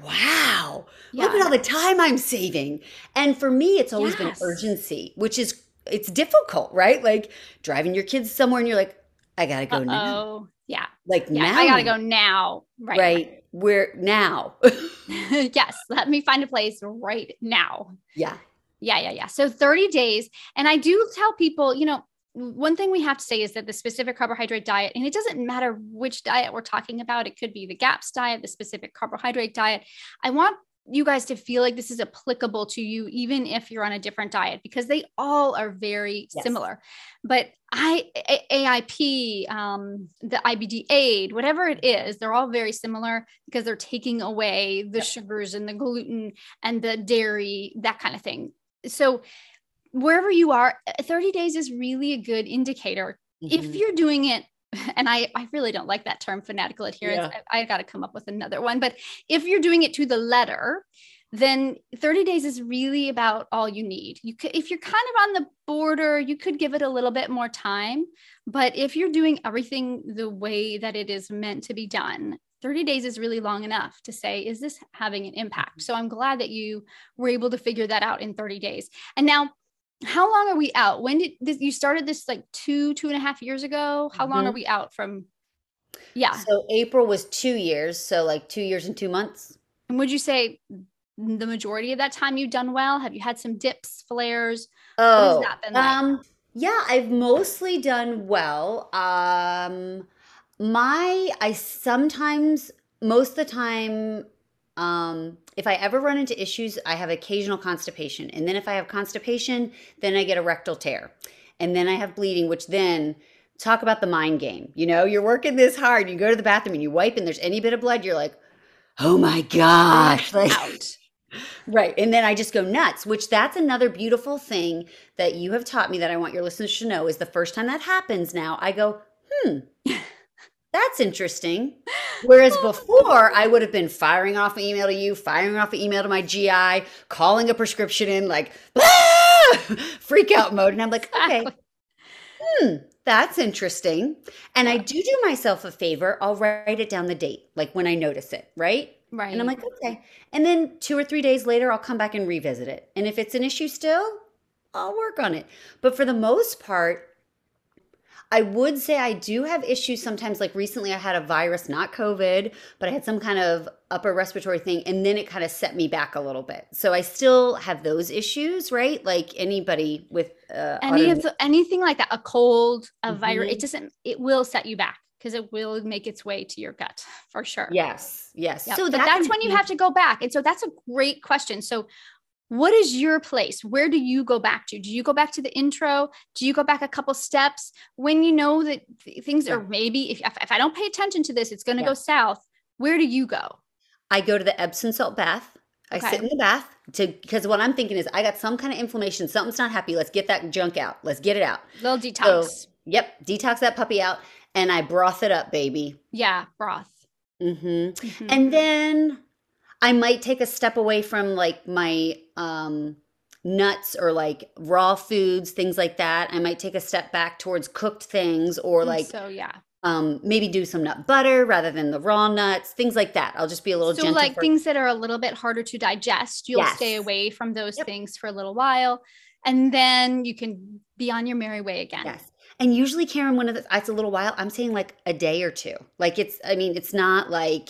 wow, look at all the time I'm saving. And for me, it's always Yes. been urgency, which is, it's difficult, right? Like driving your kids somewhere and you're like, I gotta go now. Oh, yeah. Like Yeah. now. I got to go now. Right. Right. Where now? *laughs* yes. Let me find a place right now. yeah. Yeah. Yeah. Yeah. So 30 days. And I do tell people, you know, one thing we have to say is that the specific carbohydrate diet, and it doesn't matter which diet we're talking about, it could be the GAPS diet, the specific carbohydrate diet. I want you guys to feel like this is applicable to you, even if you're on a different diet, because they all are very Yes. similar. But I, AIP, um, the IBD aid, whatever it is, they're all very similar because they're taking away the Yep. sugars and the gluten and the dairy, that kind of thing. So wherever you are, 30 days is really a good indicator. If Mhm. you're doing it, *laughs* and I, I really don't like that term fanatical adherence. Yeah. I, I got to come up with another one. But if you're doing it to the letter, then 30 days is really about all you need. You could, if you're kind of on the border, you could give it a little bit more time. But if you're doing everything the way that it is meant to be done, 30 days is really long enough to say, is this having an impact? So I'm glad that you were able to figure that out in 30 days. And now, how long are we out? When did this, you started this like two, two and a half years ago? How long Mhm. are we out from? Yeah. So April was two years. So like two years and two months. And would you say the majority of that time you've done well? Have you had some dips, flares? Oh, has that been like? um, yeah, I've mostly done well. Um, my, I sometimes, most of the time, um, if I ever run into issues, I have occasional constipation. And then if I have constipation, then I get a rectal tear. And then I have bleeding, which then talk about the mind game. You know, you're working this hard, you go to the bathroom and you wipe and there's any bit of blood, you're like, oh my gosh. *laughs* Like, out. Right. And then I just go nuts, which that's another beautiful thing that you have taught me that I want your listeners to know is the first time that happens now, I go, hmm, *laughs* that's interesting. *laughs* Whereas before, I would have been firing off an email to you, firing off an email to my GI, calling a prescription in, like, ah! *laughs* freak out mode. And I'm like, okay, hmm, that's interesting. And I do do myself a favor. I'll write it down the date, like when I notice it, right? Right. And I'm like, okay. And then two or three days later, I'll come back and revisit it. And if it's an issue still, I'll work on it. But for the most part, I would say I do have issues sometimes. Like recently, I had a virus, not COVID, but I had some kind of upper respiratory thing, and then it kind of set me back a little bit. So I still have those issues, right? Like anybody with uh, any of the, anything like that, a cold, a mm-hmm. virus, it doesn't, it will set you back because it will make its way to your gut for sure. Yes, yes. Yep. So that that's when you have to go back. And so that's a great question. So what is your place? Where do you go back to? Do you go back to the intro? Do you go back a couple steps when you know that things are maybe, if, if I don't pay attention to this, it's going to yeah. go south? Where do you go? I go to the Epsom salt bath. Okay. I sit in the bath to because what I'm thinking is I got some kind of inflammation. Something's not happy. Let's get that junk out. Let's get it out. Little detox. So, yep, detox that puppy out, and I broth it up, baby. Yeah, broth. Mm-hmm. mm-hmm. And then I might take a step away from like my um, nuts or like raw foods, things like that. I might take a step back towards cooked things or like so yeah. Um, maybe do some nut butter rather than the raw nuts, things like that. I'll just be a little so like for- things that are a little bit harder to digest. You'll yes. stay away from those yep. things for a little while, and then you can be on your merry way again. Yes. And usually, Karyn, one of the it's a little while. I'm saying like a day or two. Like it's, I mean, it's not like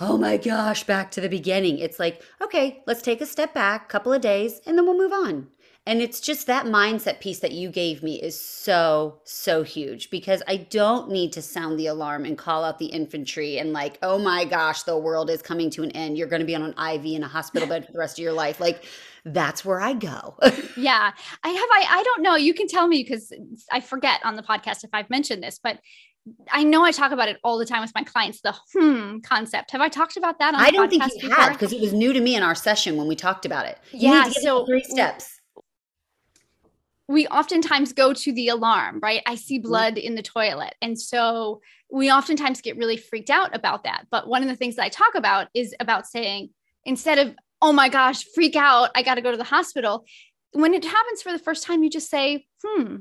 oh my gosh, back to the beginning. It's like, okay, let's take a step back, couple of days, and then we'll move on. And it's just that mindset piece that you gave me is so, so huge because I don't need to sound the alarm and call out the infantry and, like, oh my gosh, the world is coming to an end. You're going to be on an IV in a hospital bed for the rest of your life. Like, that's where I go. *laughs* yeah. I have, I, I don't know. You can tell me because I forget on the podcast if I've mentioned this, but I know I talk about it all the time with my clients, the hmm concept. Have I talked about that? I don't think you before? have because it was new to me in our session when we talked about it. You yeah. so three steps. We oftentimes go to the alarm, right? I see mm-hmm. blood in the toilet. And so we oftentimes get really freaked out about that. But one of the things that I talk about is about saying, instead of, oh my gosh, freak out, I got to go to the hospital. When it happens for the first time, you just say, hmm,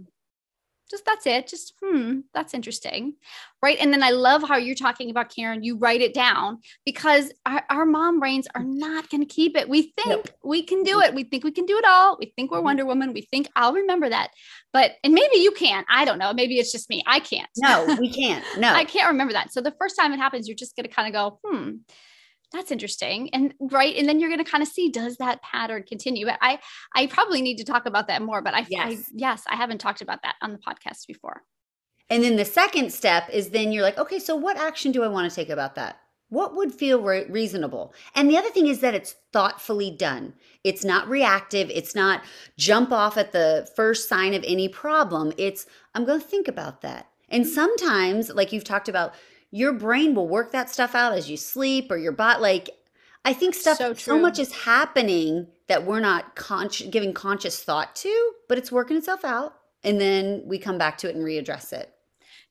just that's it. Just hmm that's interesting. Right? And then i love how you're talking about Karyn. You write it down because our, our mom brains are not going to keep it. We think nope. we can do it. We think we can do it all. We think we're mm-hmm. wonder woman. We think i'll remember that. But and maybe you can't. I don't know. Maybe it's just me. I can't. No we can't. No. *laughs* I can't remember that. So the first time it happens you're just going to kind of go hmm that's interesting and right and then you're going to kind of see does that pattern continue? But i i probably need to talk about that more but I, yes. I yes. i haven't talked about that on the podcast before. And then the second step is then you're like okay so what action do i want to take about that? What would feel re- reasonable? And the other thing is that it's thoughtfully done. It's not reactive. It's not jump off at the first sign of any problem. It's i'm going to think about that. And mm-hmm. sometimes like you've talked about your brain will work that stuff out as you sleep or your body like i think stuff so, so much is happening that we're not con- giving conscious thought to but it's working itself out and then we come back to it and readdress it.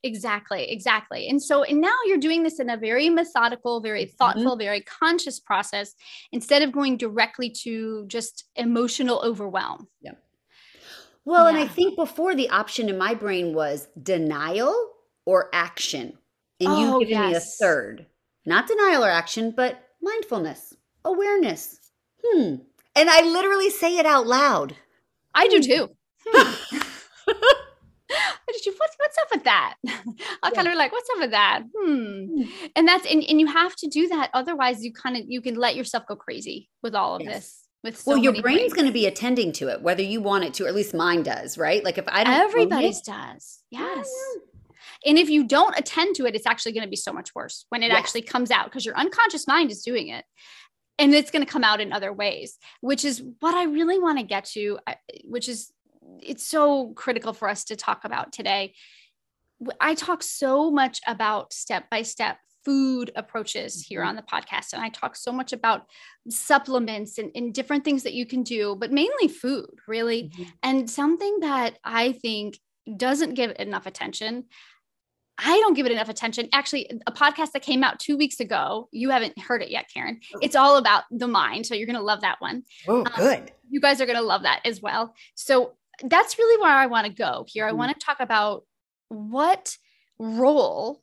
Exactly exactly. And so and now you're doing this in a very methodical very thoughtful mm-hmm. very conscious process instead of going directly to just emotional overwhelm. Yeah. Well yeah. and i think before the option in my brain was denial or action and oh, you've given yes. me a third. Not denial or action, but mindfulness, awareness. Hmm. And I literally say it out loud. I do too. *laughs* Hmm. What, what's up with that? *laughs* I'll yeah. kind of be like, what's up with that? Hmm. hmm. And that's and, and you have to do that. Otherwise, you kind of you can let yourself go crazy with all of yes. this. With so well, your brain's going to be attending to it, whether you want it to, or at least mine does, right? Like if I don't, everybody's it, does. Yes. And if you don't attend to it, it's actually going to be so much worse when it yes. actually comes out because your unconscious mind is doing it. And it's going to come out in other ways, which is what I really want to get to, which is it's so critical for us to talk about today. I talk so much about step by step food approaches here Mhm. on the podcast. And I talk so much about supplements and, and different things that you can do, but mainly food, really. Mhm. And something that I think doesn't give enough attention. I don't give it enough attention. Actually, a podcast that came out two weeks ago, you haven't heard it yet, Karyn. It's all about the mind. So you're going to love that one. Oh, good. You guys are going to love that as well. So that's really where I want to go here. I Mhm. want to talk about what role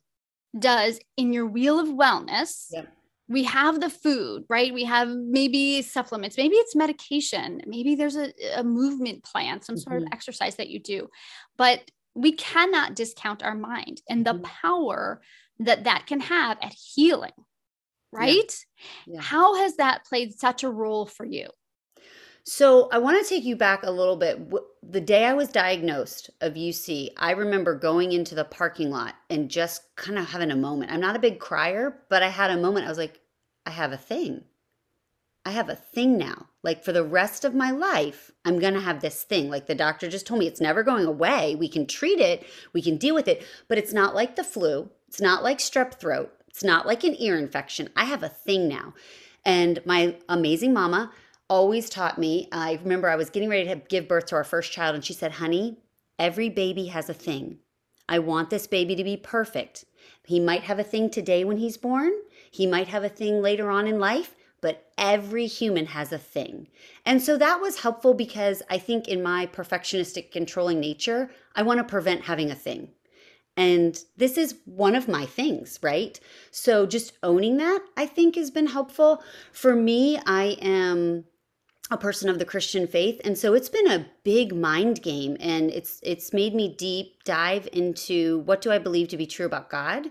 does in your wheel of wellness. Yep. We have the food, right? We have maybe supplements, maybe it's medication, maybe there's a, a movement plan, some sort of Mhm. exercise that you do. But we cannot discount our mind and the Mhm. power that that can have at healing, right? Yeah. How has that played such a role for you? So I want to take you back a little bit. The day I was diagnosed of UC, I remember going into the parking lot and just kind of having a moment. I'm not a big crier, but I had a moment. I was like, I have a thing. I have a thing now. Like for the rest of my life, I'm going to have this thing. Like the doctor just told me, it's never going away. We can treat it, we can deal with it, but it's not like the flu. It's not like strep throat. It's not like an ear infection. I have a thing now. And my amazing mama always taught me. I remember I was getting ready to give birth to our first child, and she said, Honey, every baby has a thing. I want this baby to be perfect. He might have a thing today when he's born, he might have a thing later on in life, but every human has a thing. And so that was helpful because I think in my perfectionistic, controlling nature, I want to prevent having a thing. And this is one of my things, right? So just owning that, I think, has been helpful. For me, I am a person of the Christian faith and so it's been a big mind game and it's it's made me deep dive into what do I believe to be true about God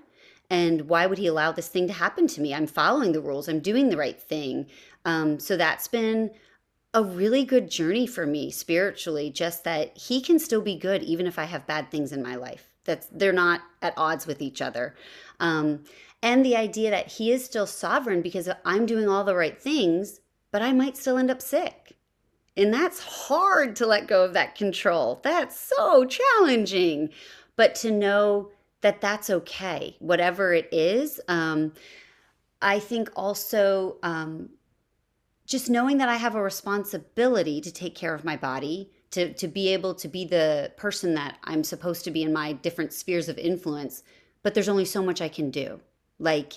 and why would he allow this thing to happen to me I'm following the rules I'm doing the right thing um, so that's been a really good journey for me spiritually just that he can still be good even if I have bad things in my life that's they're not at odds with each other um, and the idea that he is still sovereign because I'm doing all the right things but I might still end up sick. And that's hard to let go of that control. That's so challenging. But to know that that's okay, whatever it is. Um, I think also um, just knowing that I have a responsibility to take care of my body, to, to be able to be the person that I'm supposed to be in my different spheres of influence. But there's only so much I can do. Like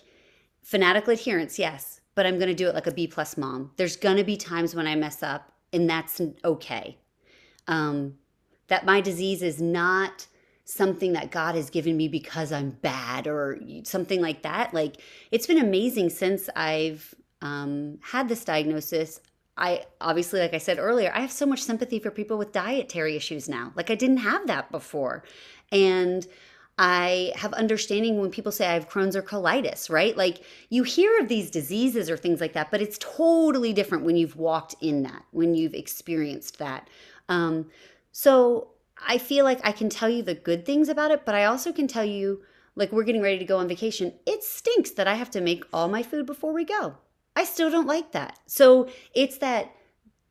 fanatical adherence, yes, but I'm going to do it like a B plus mom. There's going to be times when I mess up, and that's okay. Um, that my disease is not something that God has given me because I'm bad or something like that. Like it's been amazing since I've um, had this diagnosis. I obviously, like I said earlier, I have so much sympathy for people with dietary issues now. Like I didn't have that before. And I have understanding when people say I have Crohn's or colitis, right? Like you hear of these diseases or things like that, but it's totally different when you've walked in that, when you've experienced that. Um, so I feel like I can tell you the good things about it, but I also can tell you, like, we're getting ready to go on vacation. It stinks that I have to make all my food before we go. I still don't like that. So it's that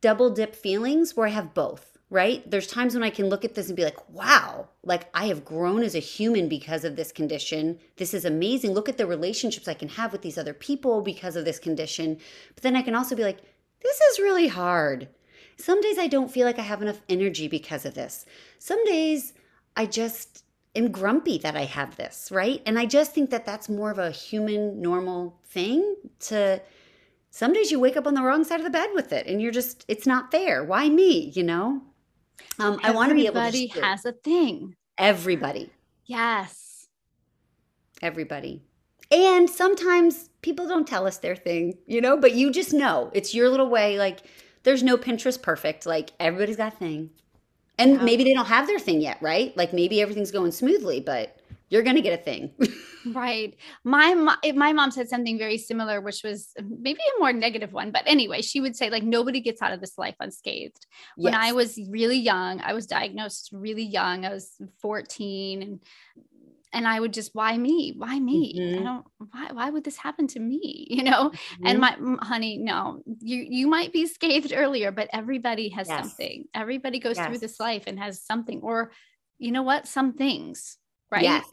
double dip feelings where I have both right? There's times when I can look at this and be like, wow, like I have grown as a human because of this condition. This is amazing. Look at the relationships I can have with these other people because of this condition. But then I can also be like, this is really hard. Some days I don't feel like I have enough energy because of this. Some days I just am grumpy that I have this, right? And I just think that that's more of a human, normal thing to. Some days you wake up on the wrong side of the bed with it and you're just, it's not fair. Why me, you know? Um, I want to be able to. Everybody has a thing. everybody, Yes. everybody, and sometimes people don't tell us their thing, you know. But you just know it's your little way. Like there's no Pinterest perfect. Like everybody's got a thing, and Yeah. maybe they don't have their thing yet, right? Like maybe everything's going smoothly, but you're gonna get a thing. *laughs* Right. My mo- my mom said something very similar, which was maybe a more negative one. But anyway, she would say like nobody gets out of this life unscathed. When I was really young, I was diagnosed really young. I was 14 and and I would just why me? Why me? I Mhm. don't why why would this happen to me? *laughs* You know? And Mhm. my honey, no. You you might be scathed earlier, but everybody has Yes. something. Everybody goes through this life and has something or you know what? Some things, right? Yes.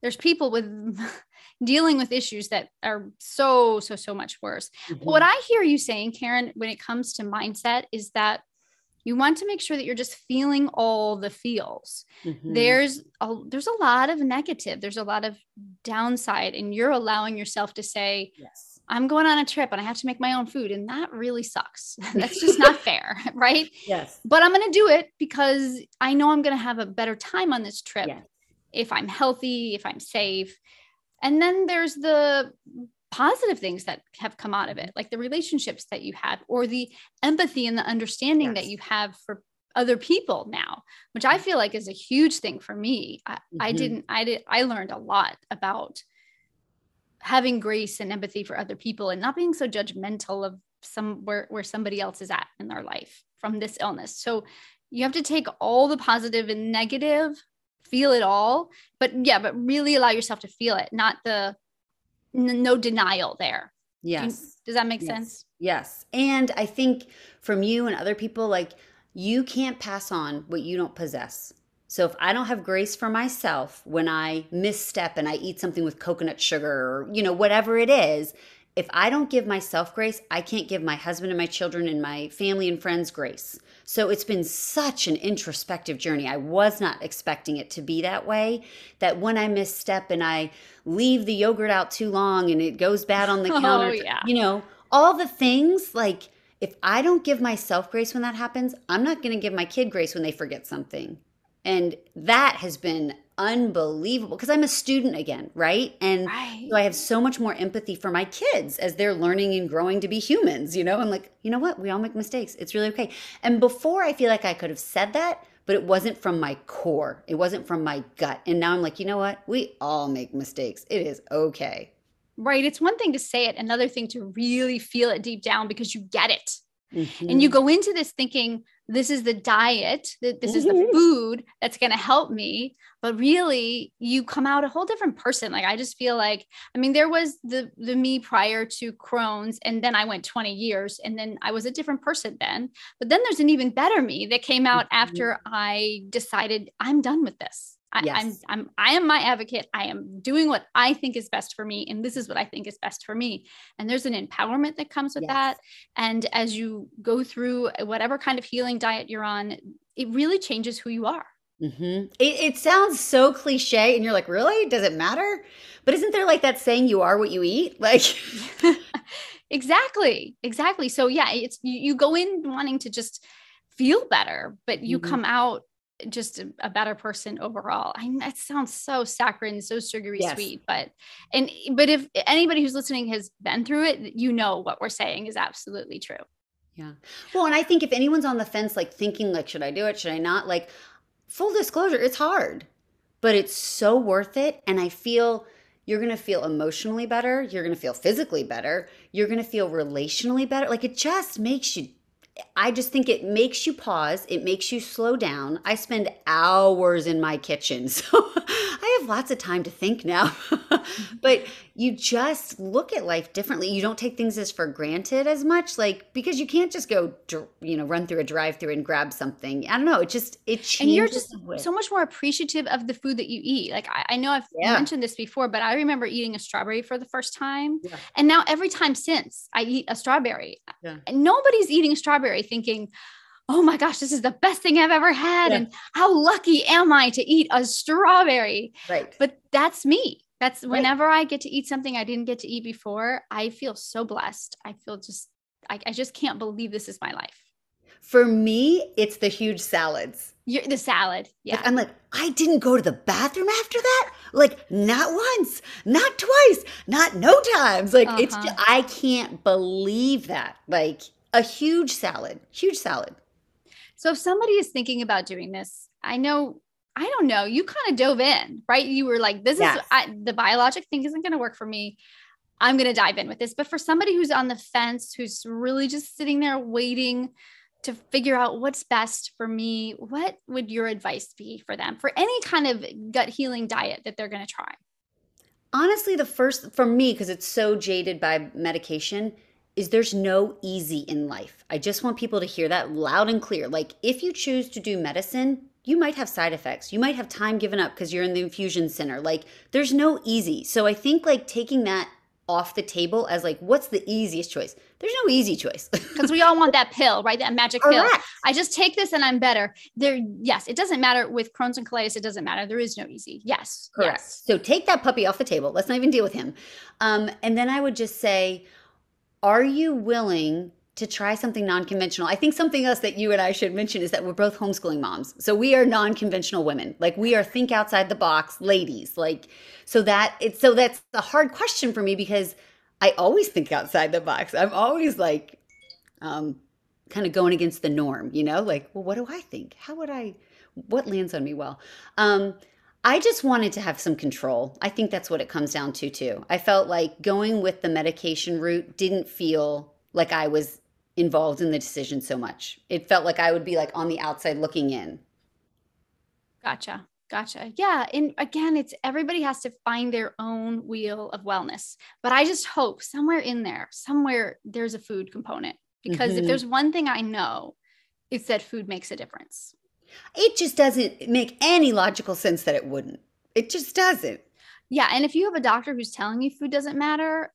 there's people with *laughs* dealing with issues that are so so so much worse mm-hmm. what i hear you saying Karyn when it comes to mindset is that you want to make sure that you're just feeling all the feels. Mm-hmm. there's a there's a lot of negative. There's a lot of downside and you're allowing yourself to say yes. I'm going on a trip and i have to make my own food and that really sucks. *laughs* That's just not *laughs* fair *laughs* right? Yes. But i'm going to do it because i know i'm going to have a better time on this trip yes. if i'm healthy if i'm safe. And then there's the positive things that have come out of it, like the relationships that you have or the empathy and the understanding yes. that you have for other people now, which I feel like is a huge thing for me. I, mm-hmm. I didn't, I did, I learned a lot about having grace and empathy for other people and not being so judgmental of some where, where somebody else is at in their life from this illness. So you have to take all the positive and negative, feel it all, but yeah, but really allow yourself to feel it, not the n- no denial there. Yes. does that make yes. sense? Yes. And I think from you and other people, like you can't pass on what you don't possess. So if I don't have grace for myself when I misstep and I eat something with coconut sugar or, you know, whatever it is, if I don't give myself grace, I can't give my husband and my children and my family and friends grace. So it's been such an introspective journey. I was not expecting it to be that way. That when I misstep and I leave the yogurt out too long and it goes bad on the *laughs* oh, counter, yeah. you know, all the things like if I don't give myself grace when that happens, I'm not going to give my kid grace when they forget something. And that has been unbelievable because I'm a student again, right? And right. so I have so much more empathy for my kids as they're learning and growing to be humans, you know? I'm like, you know what? We all make mistakes. It's really okay. And before I feel like I could have said that, but it wasn't from my core. It wasn't from my gut. And now I'm like, you know what? We all make mistakes. It is okay. Right. It's one thing to say it, another thing to really feel it deep down because you get it. Mm-hmm. And you go into this thinking, this is the diet, that this mm-hmm. is the mm-hmm. food that's going to help me. But really, you come out a whole different person. Like I just feel like, I mean, there was the the me prior to Crohn's, and then I went 20 years, and then I was a different person then. But then there's an even better me that came out mm-hmm. after I decided I'm done with this. I, yes. I'm I'm I am my advocate. I am doing what I think is best for me, and this is what I think is best for me. And there's an empowerment that comes with yes. that. And as you go through whatever kind of healing diet you're on, it really changes who you are. Mm-hmm. It, it sounds so cliche, and you're like, really? Does it matter? But isn't there like that saying, "You are what you eat"? *laughs* Like. *laughs* exactly exactly so yeah it's you, you go in wanting to just feel better but you mm-hmm. come out just a, a, better person overall. I that sounds so saccharine, so sugary yes. sweet, but and but if anybody who's listening has been through it, you know what we're saying is absolutely true. Yeah. Well, and I think if anyone's on the fence like thinking like should I do it, should I not? Like full disclosure, it's hard. But it's so worth it and I feel you're going to feel emotionally better, you're going to feel physically better, you're going to feel relationally better. Like it just makes you I just think it makes you pause. It makes you slow down. I spend hours in my kitchen, *laughs* so I have lots of time to think now. *laughs* but you just look at life differently. You don't take things as for granted as much, like because you can't just go, you know, run through a drive-through and grab something. I don't know. It just it changes. And you're just so much more appreciative of the food that you eat. Like I, I know I've yeah. mentioned this before, but I remember eating a strawberry for the first time, yeah. and now every time since I eat a strawberry, yeah. nobody's eating a strawberry thinking oh my gosh, this is the best thing I've ever had. Yeah. And how lucky am I to eat a strawberry? Right. But that's me. That's right. whenever I get to eat something I didn't get to eat before, I feel so blessed. I feel just, I, I just can't believe this is my life. For me, it's the huge salads. You're, the salad. Yeah. Like, I'm like, I didn't go to the bathroom after that. Like, not once, not twice, not no times. Like, uh-huh. it's, I can't believe that. Like, a huge salad, huge salad. So if somebody is thinking about doing this, I know, I don't know, you kind of dove in, right? You were like, this yes. is I, the biologic thing isn't going to work for me. I'm going to dive in with this. But for somebody who's on the fence, who's really just sitting there waiting to figure out what's best for me, what would your advice be for them for any kind of gut healing diet that they're going to try? Honestly, the first for me, because it's so jaded by medication, is there's no easy in life. I just want people to hear that loud and clear. Like if you choose to do medicine, you might have side effects. You might have time given up because you're in the infusion center. Like there's no easy. So I think like taking that off the table as like what's the easiest choice? There's no easy choice. *laughs* Because we all want that pill right? That magic pill. I just take this and i'm better. There yes it doesn't matter. With crohn's and colitis it doesn't matter. There is no easy. Yes. Correct. Yes. so take that puppy off the table. Let's not even deal with him. Um, and then i would just say are you willing to try something non-conventional. I think something else that you and I should mention is that we're both homeschooling moms. So we are non-conventional women. Like we are think outside the box ladies. Like so that it's so that's a hard question for me because I always think outside the box. I'm always like um kind of going against the norm, you know? Like, well, what do I think? How would I what lands on me well? Um I just wanted to have some control. I think that's what it comes down to too. I felt like going with the medication route didn't feel like I was involved in the decision so much. It felt like I would be like on the outside looking in. Gotcha. Gotcha. Yeah. And again, it's everybody has to find their own wheel of wellness. But I just hope somewhere in there, somewhere there's a food component. Because mm-hmm. if there's one thing I know, it's that food makes a difference. It just doesn't make any logical sense that it wouldn't. It just doesn't. Yeah. And if you have a doctor who's telling you food doesn't matter,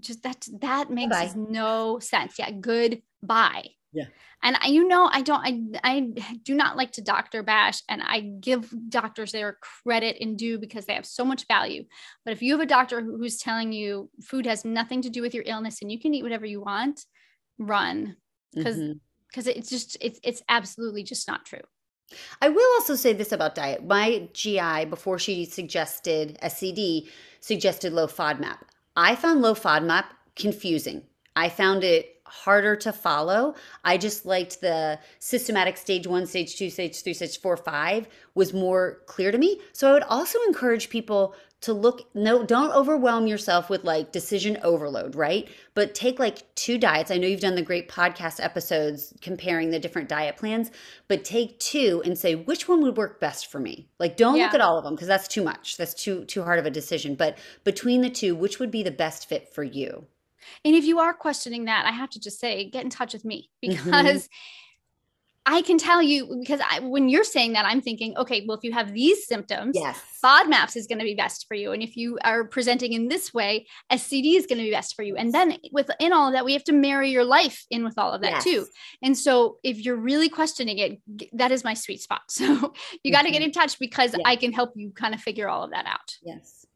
just that that makes Bye. no sense. Yeah, goodbye. Yeah. And I, you know, I don't, I, I do not like to doctor bash, and I give doctors their credit and due because they have so much value. But if you have a doctor who's telling you food has nothing to do with your illness and you can eat whatever you want, run because because mm-hmm. it's just it's it's absolutely just not true. I will also say this about diet. My GI, before she suggested SCD, suggested low FODMAP. I found low FODMAP confusing. I found it harder to follow. I just liked the systematic stage one, stage two, stage three, stage four, five was more clear to me. So I would also encourage people to look no don't overwhelm yourself with like decision overload right? But take like two diets. I know you've done the great podcast episodes comparing the different diet plans but take two and say which one would work best for me? Like don't yeah. look at all of them because that's too much. That's too too hard of a decision. But between the two which would be the best fit for you? And if you are questioning that i have to just say get in touch with me mm-hmm. because mm-hmm I can tell you because I, when you're saying that, I'm thinking, okay, well, if you have these symptoms, yes. FODMAPs is going to be best for you. And if you are presenting in this way, SCD is going to be best for you. And then within all of that, we have to marry your life in with all of that yes. too. And so if you're really questioning it, that is my sweet spot. *laughs* So you got to get mm-hmm. in touch because I can help you kind of figure all of that out. Yes.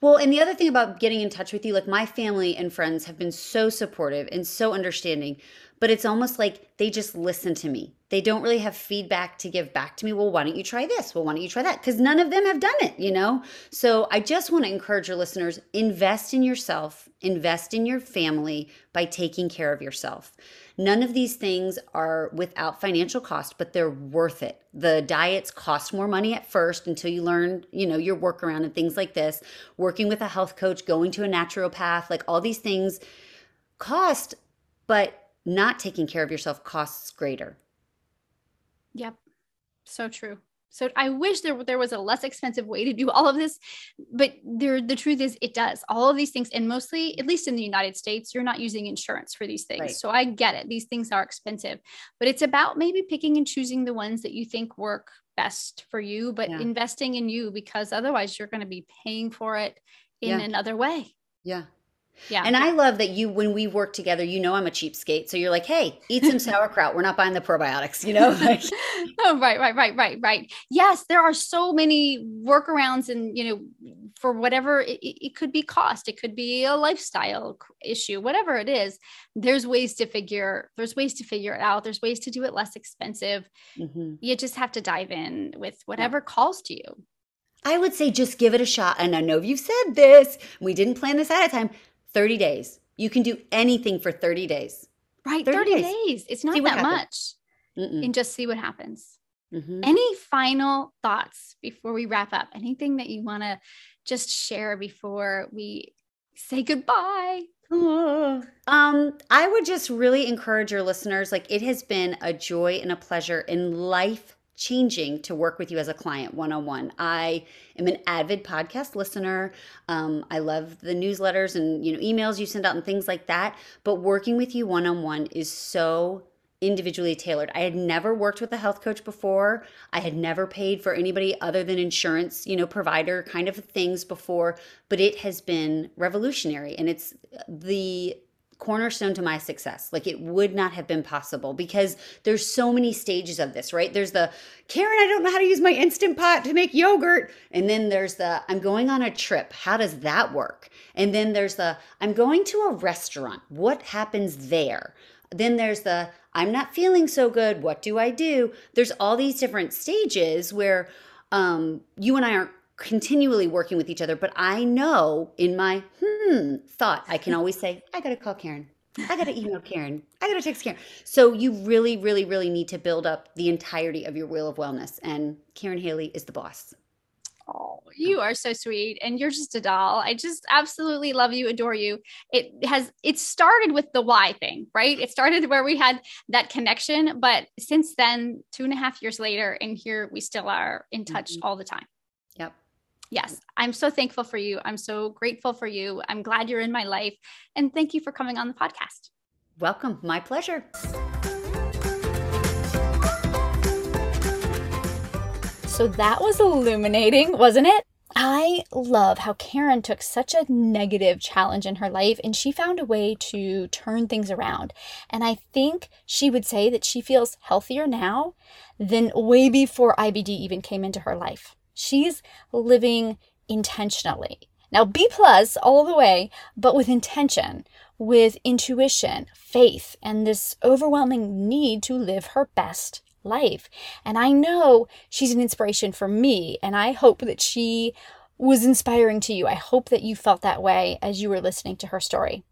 Well, and the other thing about getting in touch with you, like my family and friends have been so supportive and so understanding but it's almost like they just listen to me. They don't really have feedback to give back to me. Well, why don't you try this? Well, why don't you try that? Because none of them have done it, you know? So I just want to encourage your listeners invest in yourself, invest in your family by taking care of yourself. None of these things are without financial cost, but they're worth it. The diets cost more money at first until you learn, you know, your workaround and things like this. Working with a health coach, going to a naturopath, like all these things cost, but not taking care of yourself costs greater. Yep. So true. So I wish there there was a less expensive way to do all of this, but there the truth is it does. All of these things and mostly at least in the United States you're not using insurance for these things. Right. So I get it. These things are expensive, but it's about maybe picking and choosing the ones that you think work best for you, but yeah. investing in you because otherwise you're going to be paying for it in yeah. another way. Yeah. Yeah. And I love that you, when we work together, you know I'm a cheapskate. So you're like, hey, eat some *laughs* sauerkraut. We're not buying the probiotics, you know? *laughs* oh, right, right, right, right, right. Yes, there are so many workarounds and, you know, for whatever it, it could be cost, it could be a lifestyle issue, whatever it is, there's ways to figure, there's ways to figure it out. There's ways to do it less expensive. Mm-hmm. You just have to dive in with whatever yeah. calls to you. I would say just give it a shot. And I know you've said this. We didn't plan this ahead of time 30 days. You can do anything for 30 days. Right. 30, 30 days. days. It's not that happens. much. Mm-mm. And just see what happens. Mm-hmm. Any final thoughts before we wrap up? Anything that you want to just share before we say goodbye? Um, I would just really encourage your listeners. Like it has been a joy and a pleasure in life changing to work with you as a client one on one. I am an avid podcast listener. Um, I love the newsletters and you know emails you send out and things like that. But working with you one on one is so individually tailored. I had never worked with a health coach before. I had never paid for anybody other than insurance, you know, provider kind of things before, but it has been revolutionary and it's the cornerstone to my success. Like it would not have been possible because there's so many stages of this, right? There's the Karyn, I don't know how to use my instant pot to make yogurt. And then there's the I'm going on a trip. How does that work? And then there's the I'm going to a restaurant. What happens there? Then there's the I'm not feeling so good. What do I do? There's all these different stages where um, you and I aren't continually working with each other, but I know in my hmm thought, I can always say, I got to call Karyn. I got to email Karyn. I got to text Karyn. So you really, really, really need to build up the entirety of your wheel of wellness. And Karyn Haley is the boss. Oh, you are so sweet and you're just a doll. I just absolutely love you, adore you. It has it started with the why thing, right? It started where we had that connection, but since then, two and a half years later, and here we still are in touch mm-hmm. all the time. Yep. Yes, I'm so thankful for you. I'm so grateful for you. I'm glad you're in my life. And thank you for coming on the podcast. Welcome. My pleasure. So that was illuminating, wasn't it? I love how Karyn took such a negative challenge in her life and she found a way to turn things around. And I think she would say that she feels healthier now than way before IBD even came into her life. She's living intentionally. Now, B plus all the way, but with intention, with intuition, faith, and this overwhelming need to live her best life. And I know she's an inspiration for me, and I hope that she was inspiring to you. I hope that you felt that way as you were listening to her story.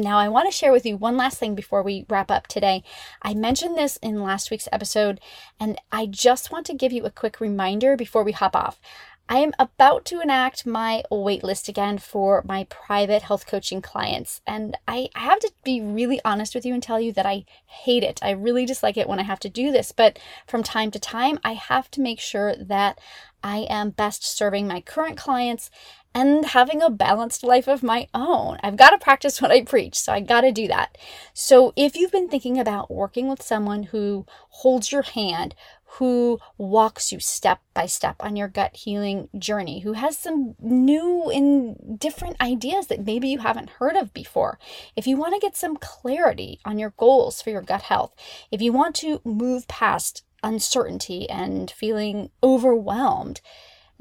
Now, I want to share with you one last thing before we wrap up today. I mentioned this in last week's episode, and I just want to give you a quick reminder before we hop off. I am about to enact my waitlist again for my private health coaching clients. And I have to be really honest with you and tell you that I hate it. I really dislike it when I have to do this. But from time to time, I have to make sure that I am best serving my current clients and having a balanced life of my own. I've got to practice what I preach, so I got to do that. So, if you've been thinking about working with someone who holds your hand, who walks you step by step on your gut healing journey, who has some new and different ideas that maybe you haven't heard of before. If you want to get some clarity on your goals for your gut health, if you want to move past uncertainty and feeling overwhelmed,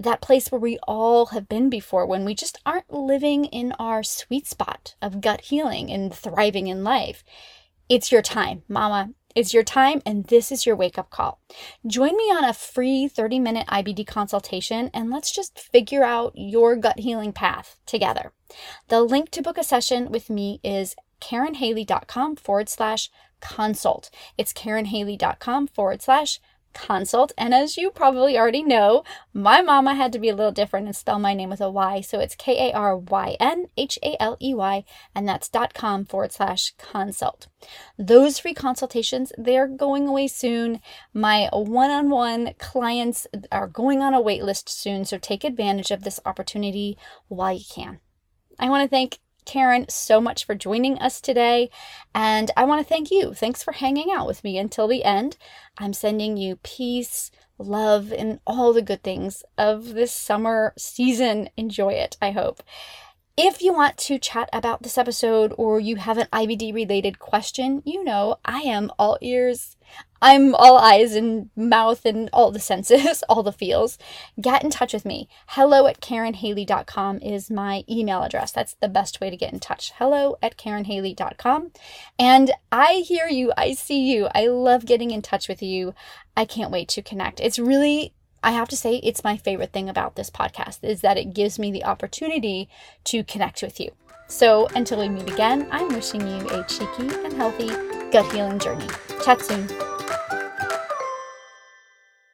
that place where we all have been before when we just aren't living in our sweet spot of gut healing and thriving in life. It's your time, mama. It's your time, and this is your wake up call. Join me on a free 30 minute IBD consultation, and let's just figure out your gut healing path together. The link to book a session with me is karynhaley.com forward slash consult. It's karynhaley.com forward slash consult. And as you probably already know, my mama had to be a little different and spell my name with a Y. So it's K A R Y N H A L E Y, and that's dot com forward slash consult. Those free consultations, they're going away soon. My one on one clients are going on a wait list soon. So take advantage of this opportunity while you can. I want to thank Karyn so much for joining us today. And I want to thank you. Thanks for hanging out with me until the end. I'm sending you peace, love, and all the good things of this summer season. Enjoy it, I hope. If you want to chat about this episode or you have an IBD related question, you know I am all ears. I'm all eyes and mouth and all the *laughs* senses, all the feels. Get in touch with me. Hello at KarynHaley.com is my email address. That's the best way to get in touch. Hello at KarynHaley.com. And I hear you. I see you. I love getting in touch with you. I can't wait to connect. It's really I have to say it's my favorite thing about this podcast is that it gives me the opportunity to connect with you. So until we meet again, I'm wishing you a cheeky and healthy gut healing journey. Chat soon.